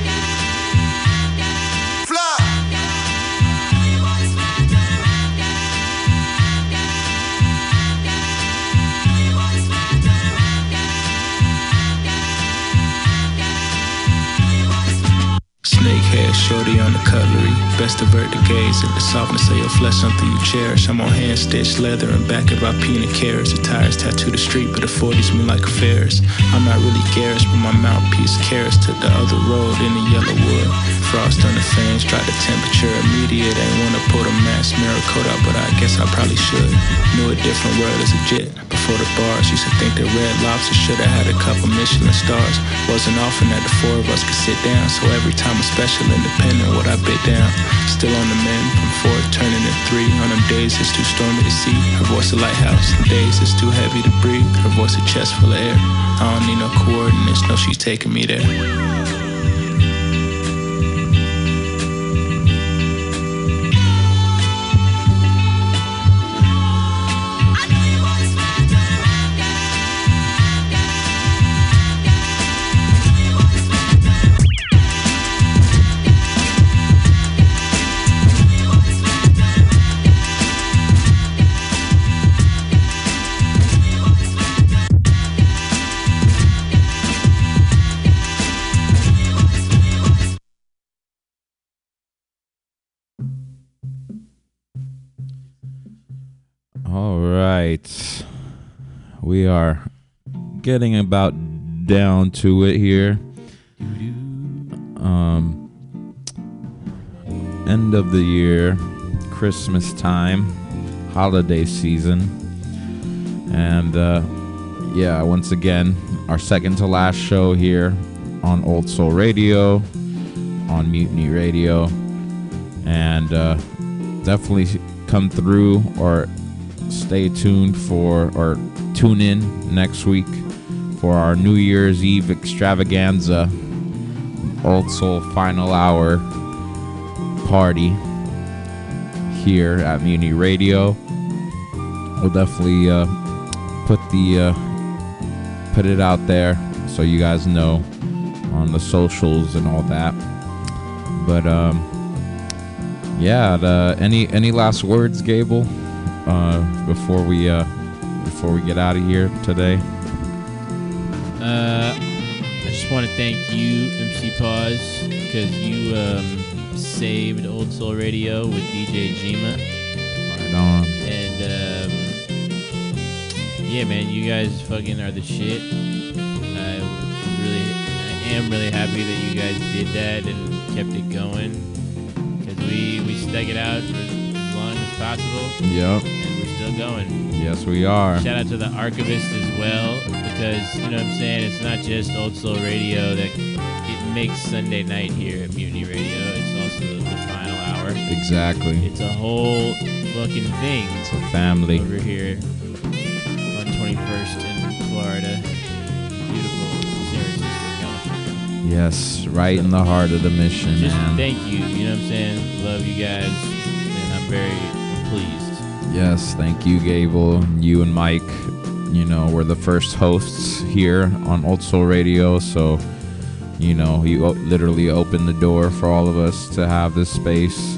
Shorty on the cutlery. Best avert the gaze and the softness of your flesh, something you cherish. I'm on hand stitched leather and back of our peanut carrots. The tires tattoo the street, but the 40s me like a Ferris. I'm not really garish, but my mouthpiece carrots to the other road in the yellow wood. Frost on the fans, try the temperature immediate. Ain't wanna put a mass coat out, but I guess I probably should. Knew a different world as a jet. Before the bars, used to think that Red Lobster should've had a couple Michelin stars. Wasn't often that the four of us could sit down, so every time a special independent, what I bit down. Still on the mend, from four turning to three. On them days it's too stormy to see. Her voice a lighthouse. Some days it's too heavy to breathe. Her voice a chest full of air. I don't need no coordinates, no she's taking me there. We are getting about down to it here. Um end of the year, Christmas time, holiday season. And uh yeah, once again, our second to last show here on Old Soul Radio, on Mutiny Radio. And uh definitely come through or stay tuned for or tune in next week for our New Year's Eve extravaganza, Old Soul Final Hour party here at Mutiny Radio. We'll definitely uh, put the uh, put it out there so you guys know on the socials and all that. But um, yeah, the, any any last words, Gable, uh, before we uh, before we get out of here today? Uh, I just want to thank you, MC Pause, because you um, saved Old Soul Radio with DJ Jima. Right on. And um, yeah, man, you guys fucking are the shit. I really, I am really happy that you guys did that and kept it going because we we stuck it out for as long as possible. Yep. And still going. Yes, we are. Shout out to the archivist as well, because you know what I'm saying. It's not just Old Soul Radio that it makes Sunday night here at Mutiny Radio. It's also the final hour. Exactly. It's a whole fucking thing. It's a family. over here on 21st in Florida. Beautiful San Francisco, California. Yes, right in the heart of the mission, Just man. thank you. You know what I'm saying. Love you guys, and I'm very pleased. Yes, thank you, Gable. You and Mike, you know, were the first hosts here on Old Soul Radio. So, you know, you literally opened the door for all of us to have this space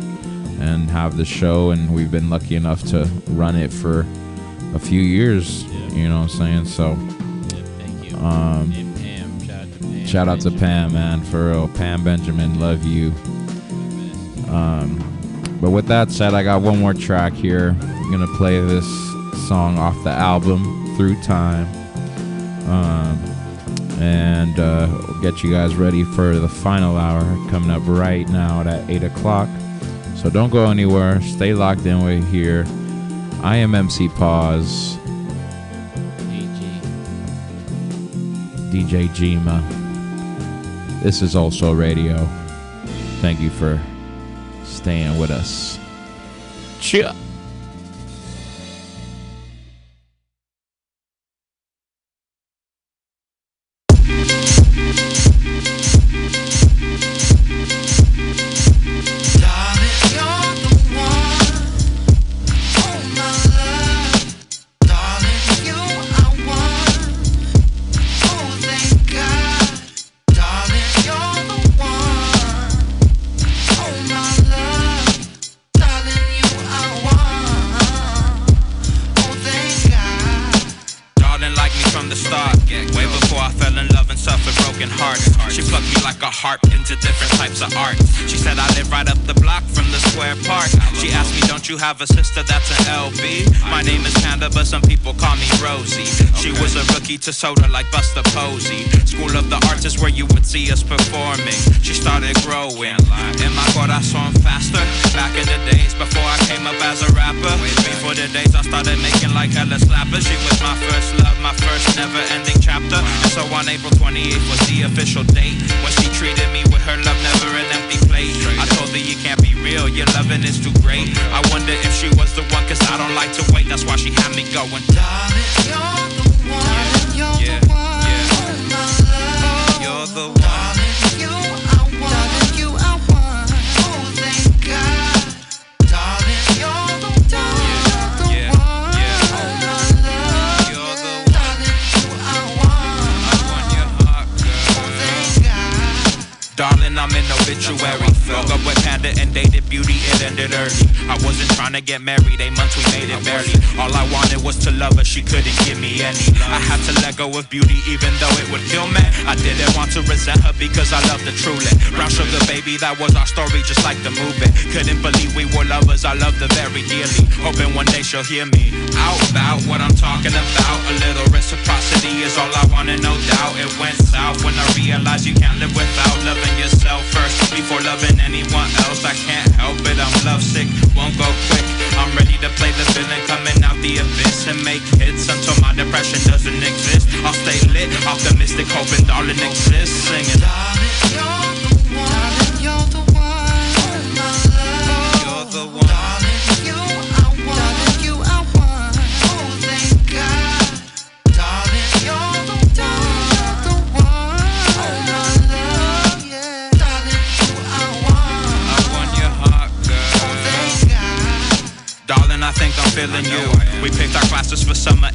and have the show. And we've been lucky enough to run it for a few years. You know what I'm saying? So, thank you. Um, And Pam, shout out to Pam. Shout out to Pam, man, for real. Pam Benjamin, love you. Um, but with that said, I got one more track here. I'm gonna play this song off the album Through Time, um, and uh, get you guys ready for the final hour coming up right now at eight o'clock. So don't go anywhere. Stay locked in with here. I am MC Pause. DJ Jima. This is also radio. Thank you for staying with us. Cheer. Was a rookie to soda like her because I loved her truly. Brown sugar baby, that was our story, just like the movie. Couldn't believe we were lovers, I loved her very dearly. Hoping one day she'll hear me out about what I'm talking about. A little reciprocity is all I wanna, no doubt. It went south when I realized you can't live without loving yourself first before loving anyone else. I can't help it, I'm lovesick, won't go quick. I'm ready to play the villain coming out the abyss and make hits until my depression doesn't exist. I'll stay lit, optimistic, hoping darling exists, singing. Feeling you. We picked our classes for summer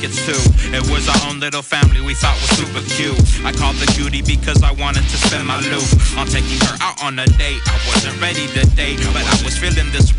kids too. It was our own little family we thought was super cute. I called the cutie because I wanted to spend my loot on taking her out on a date. I wasn't ready to date, but I was feeling this way.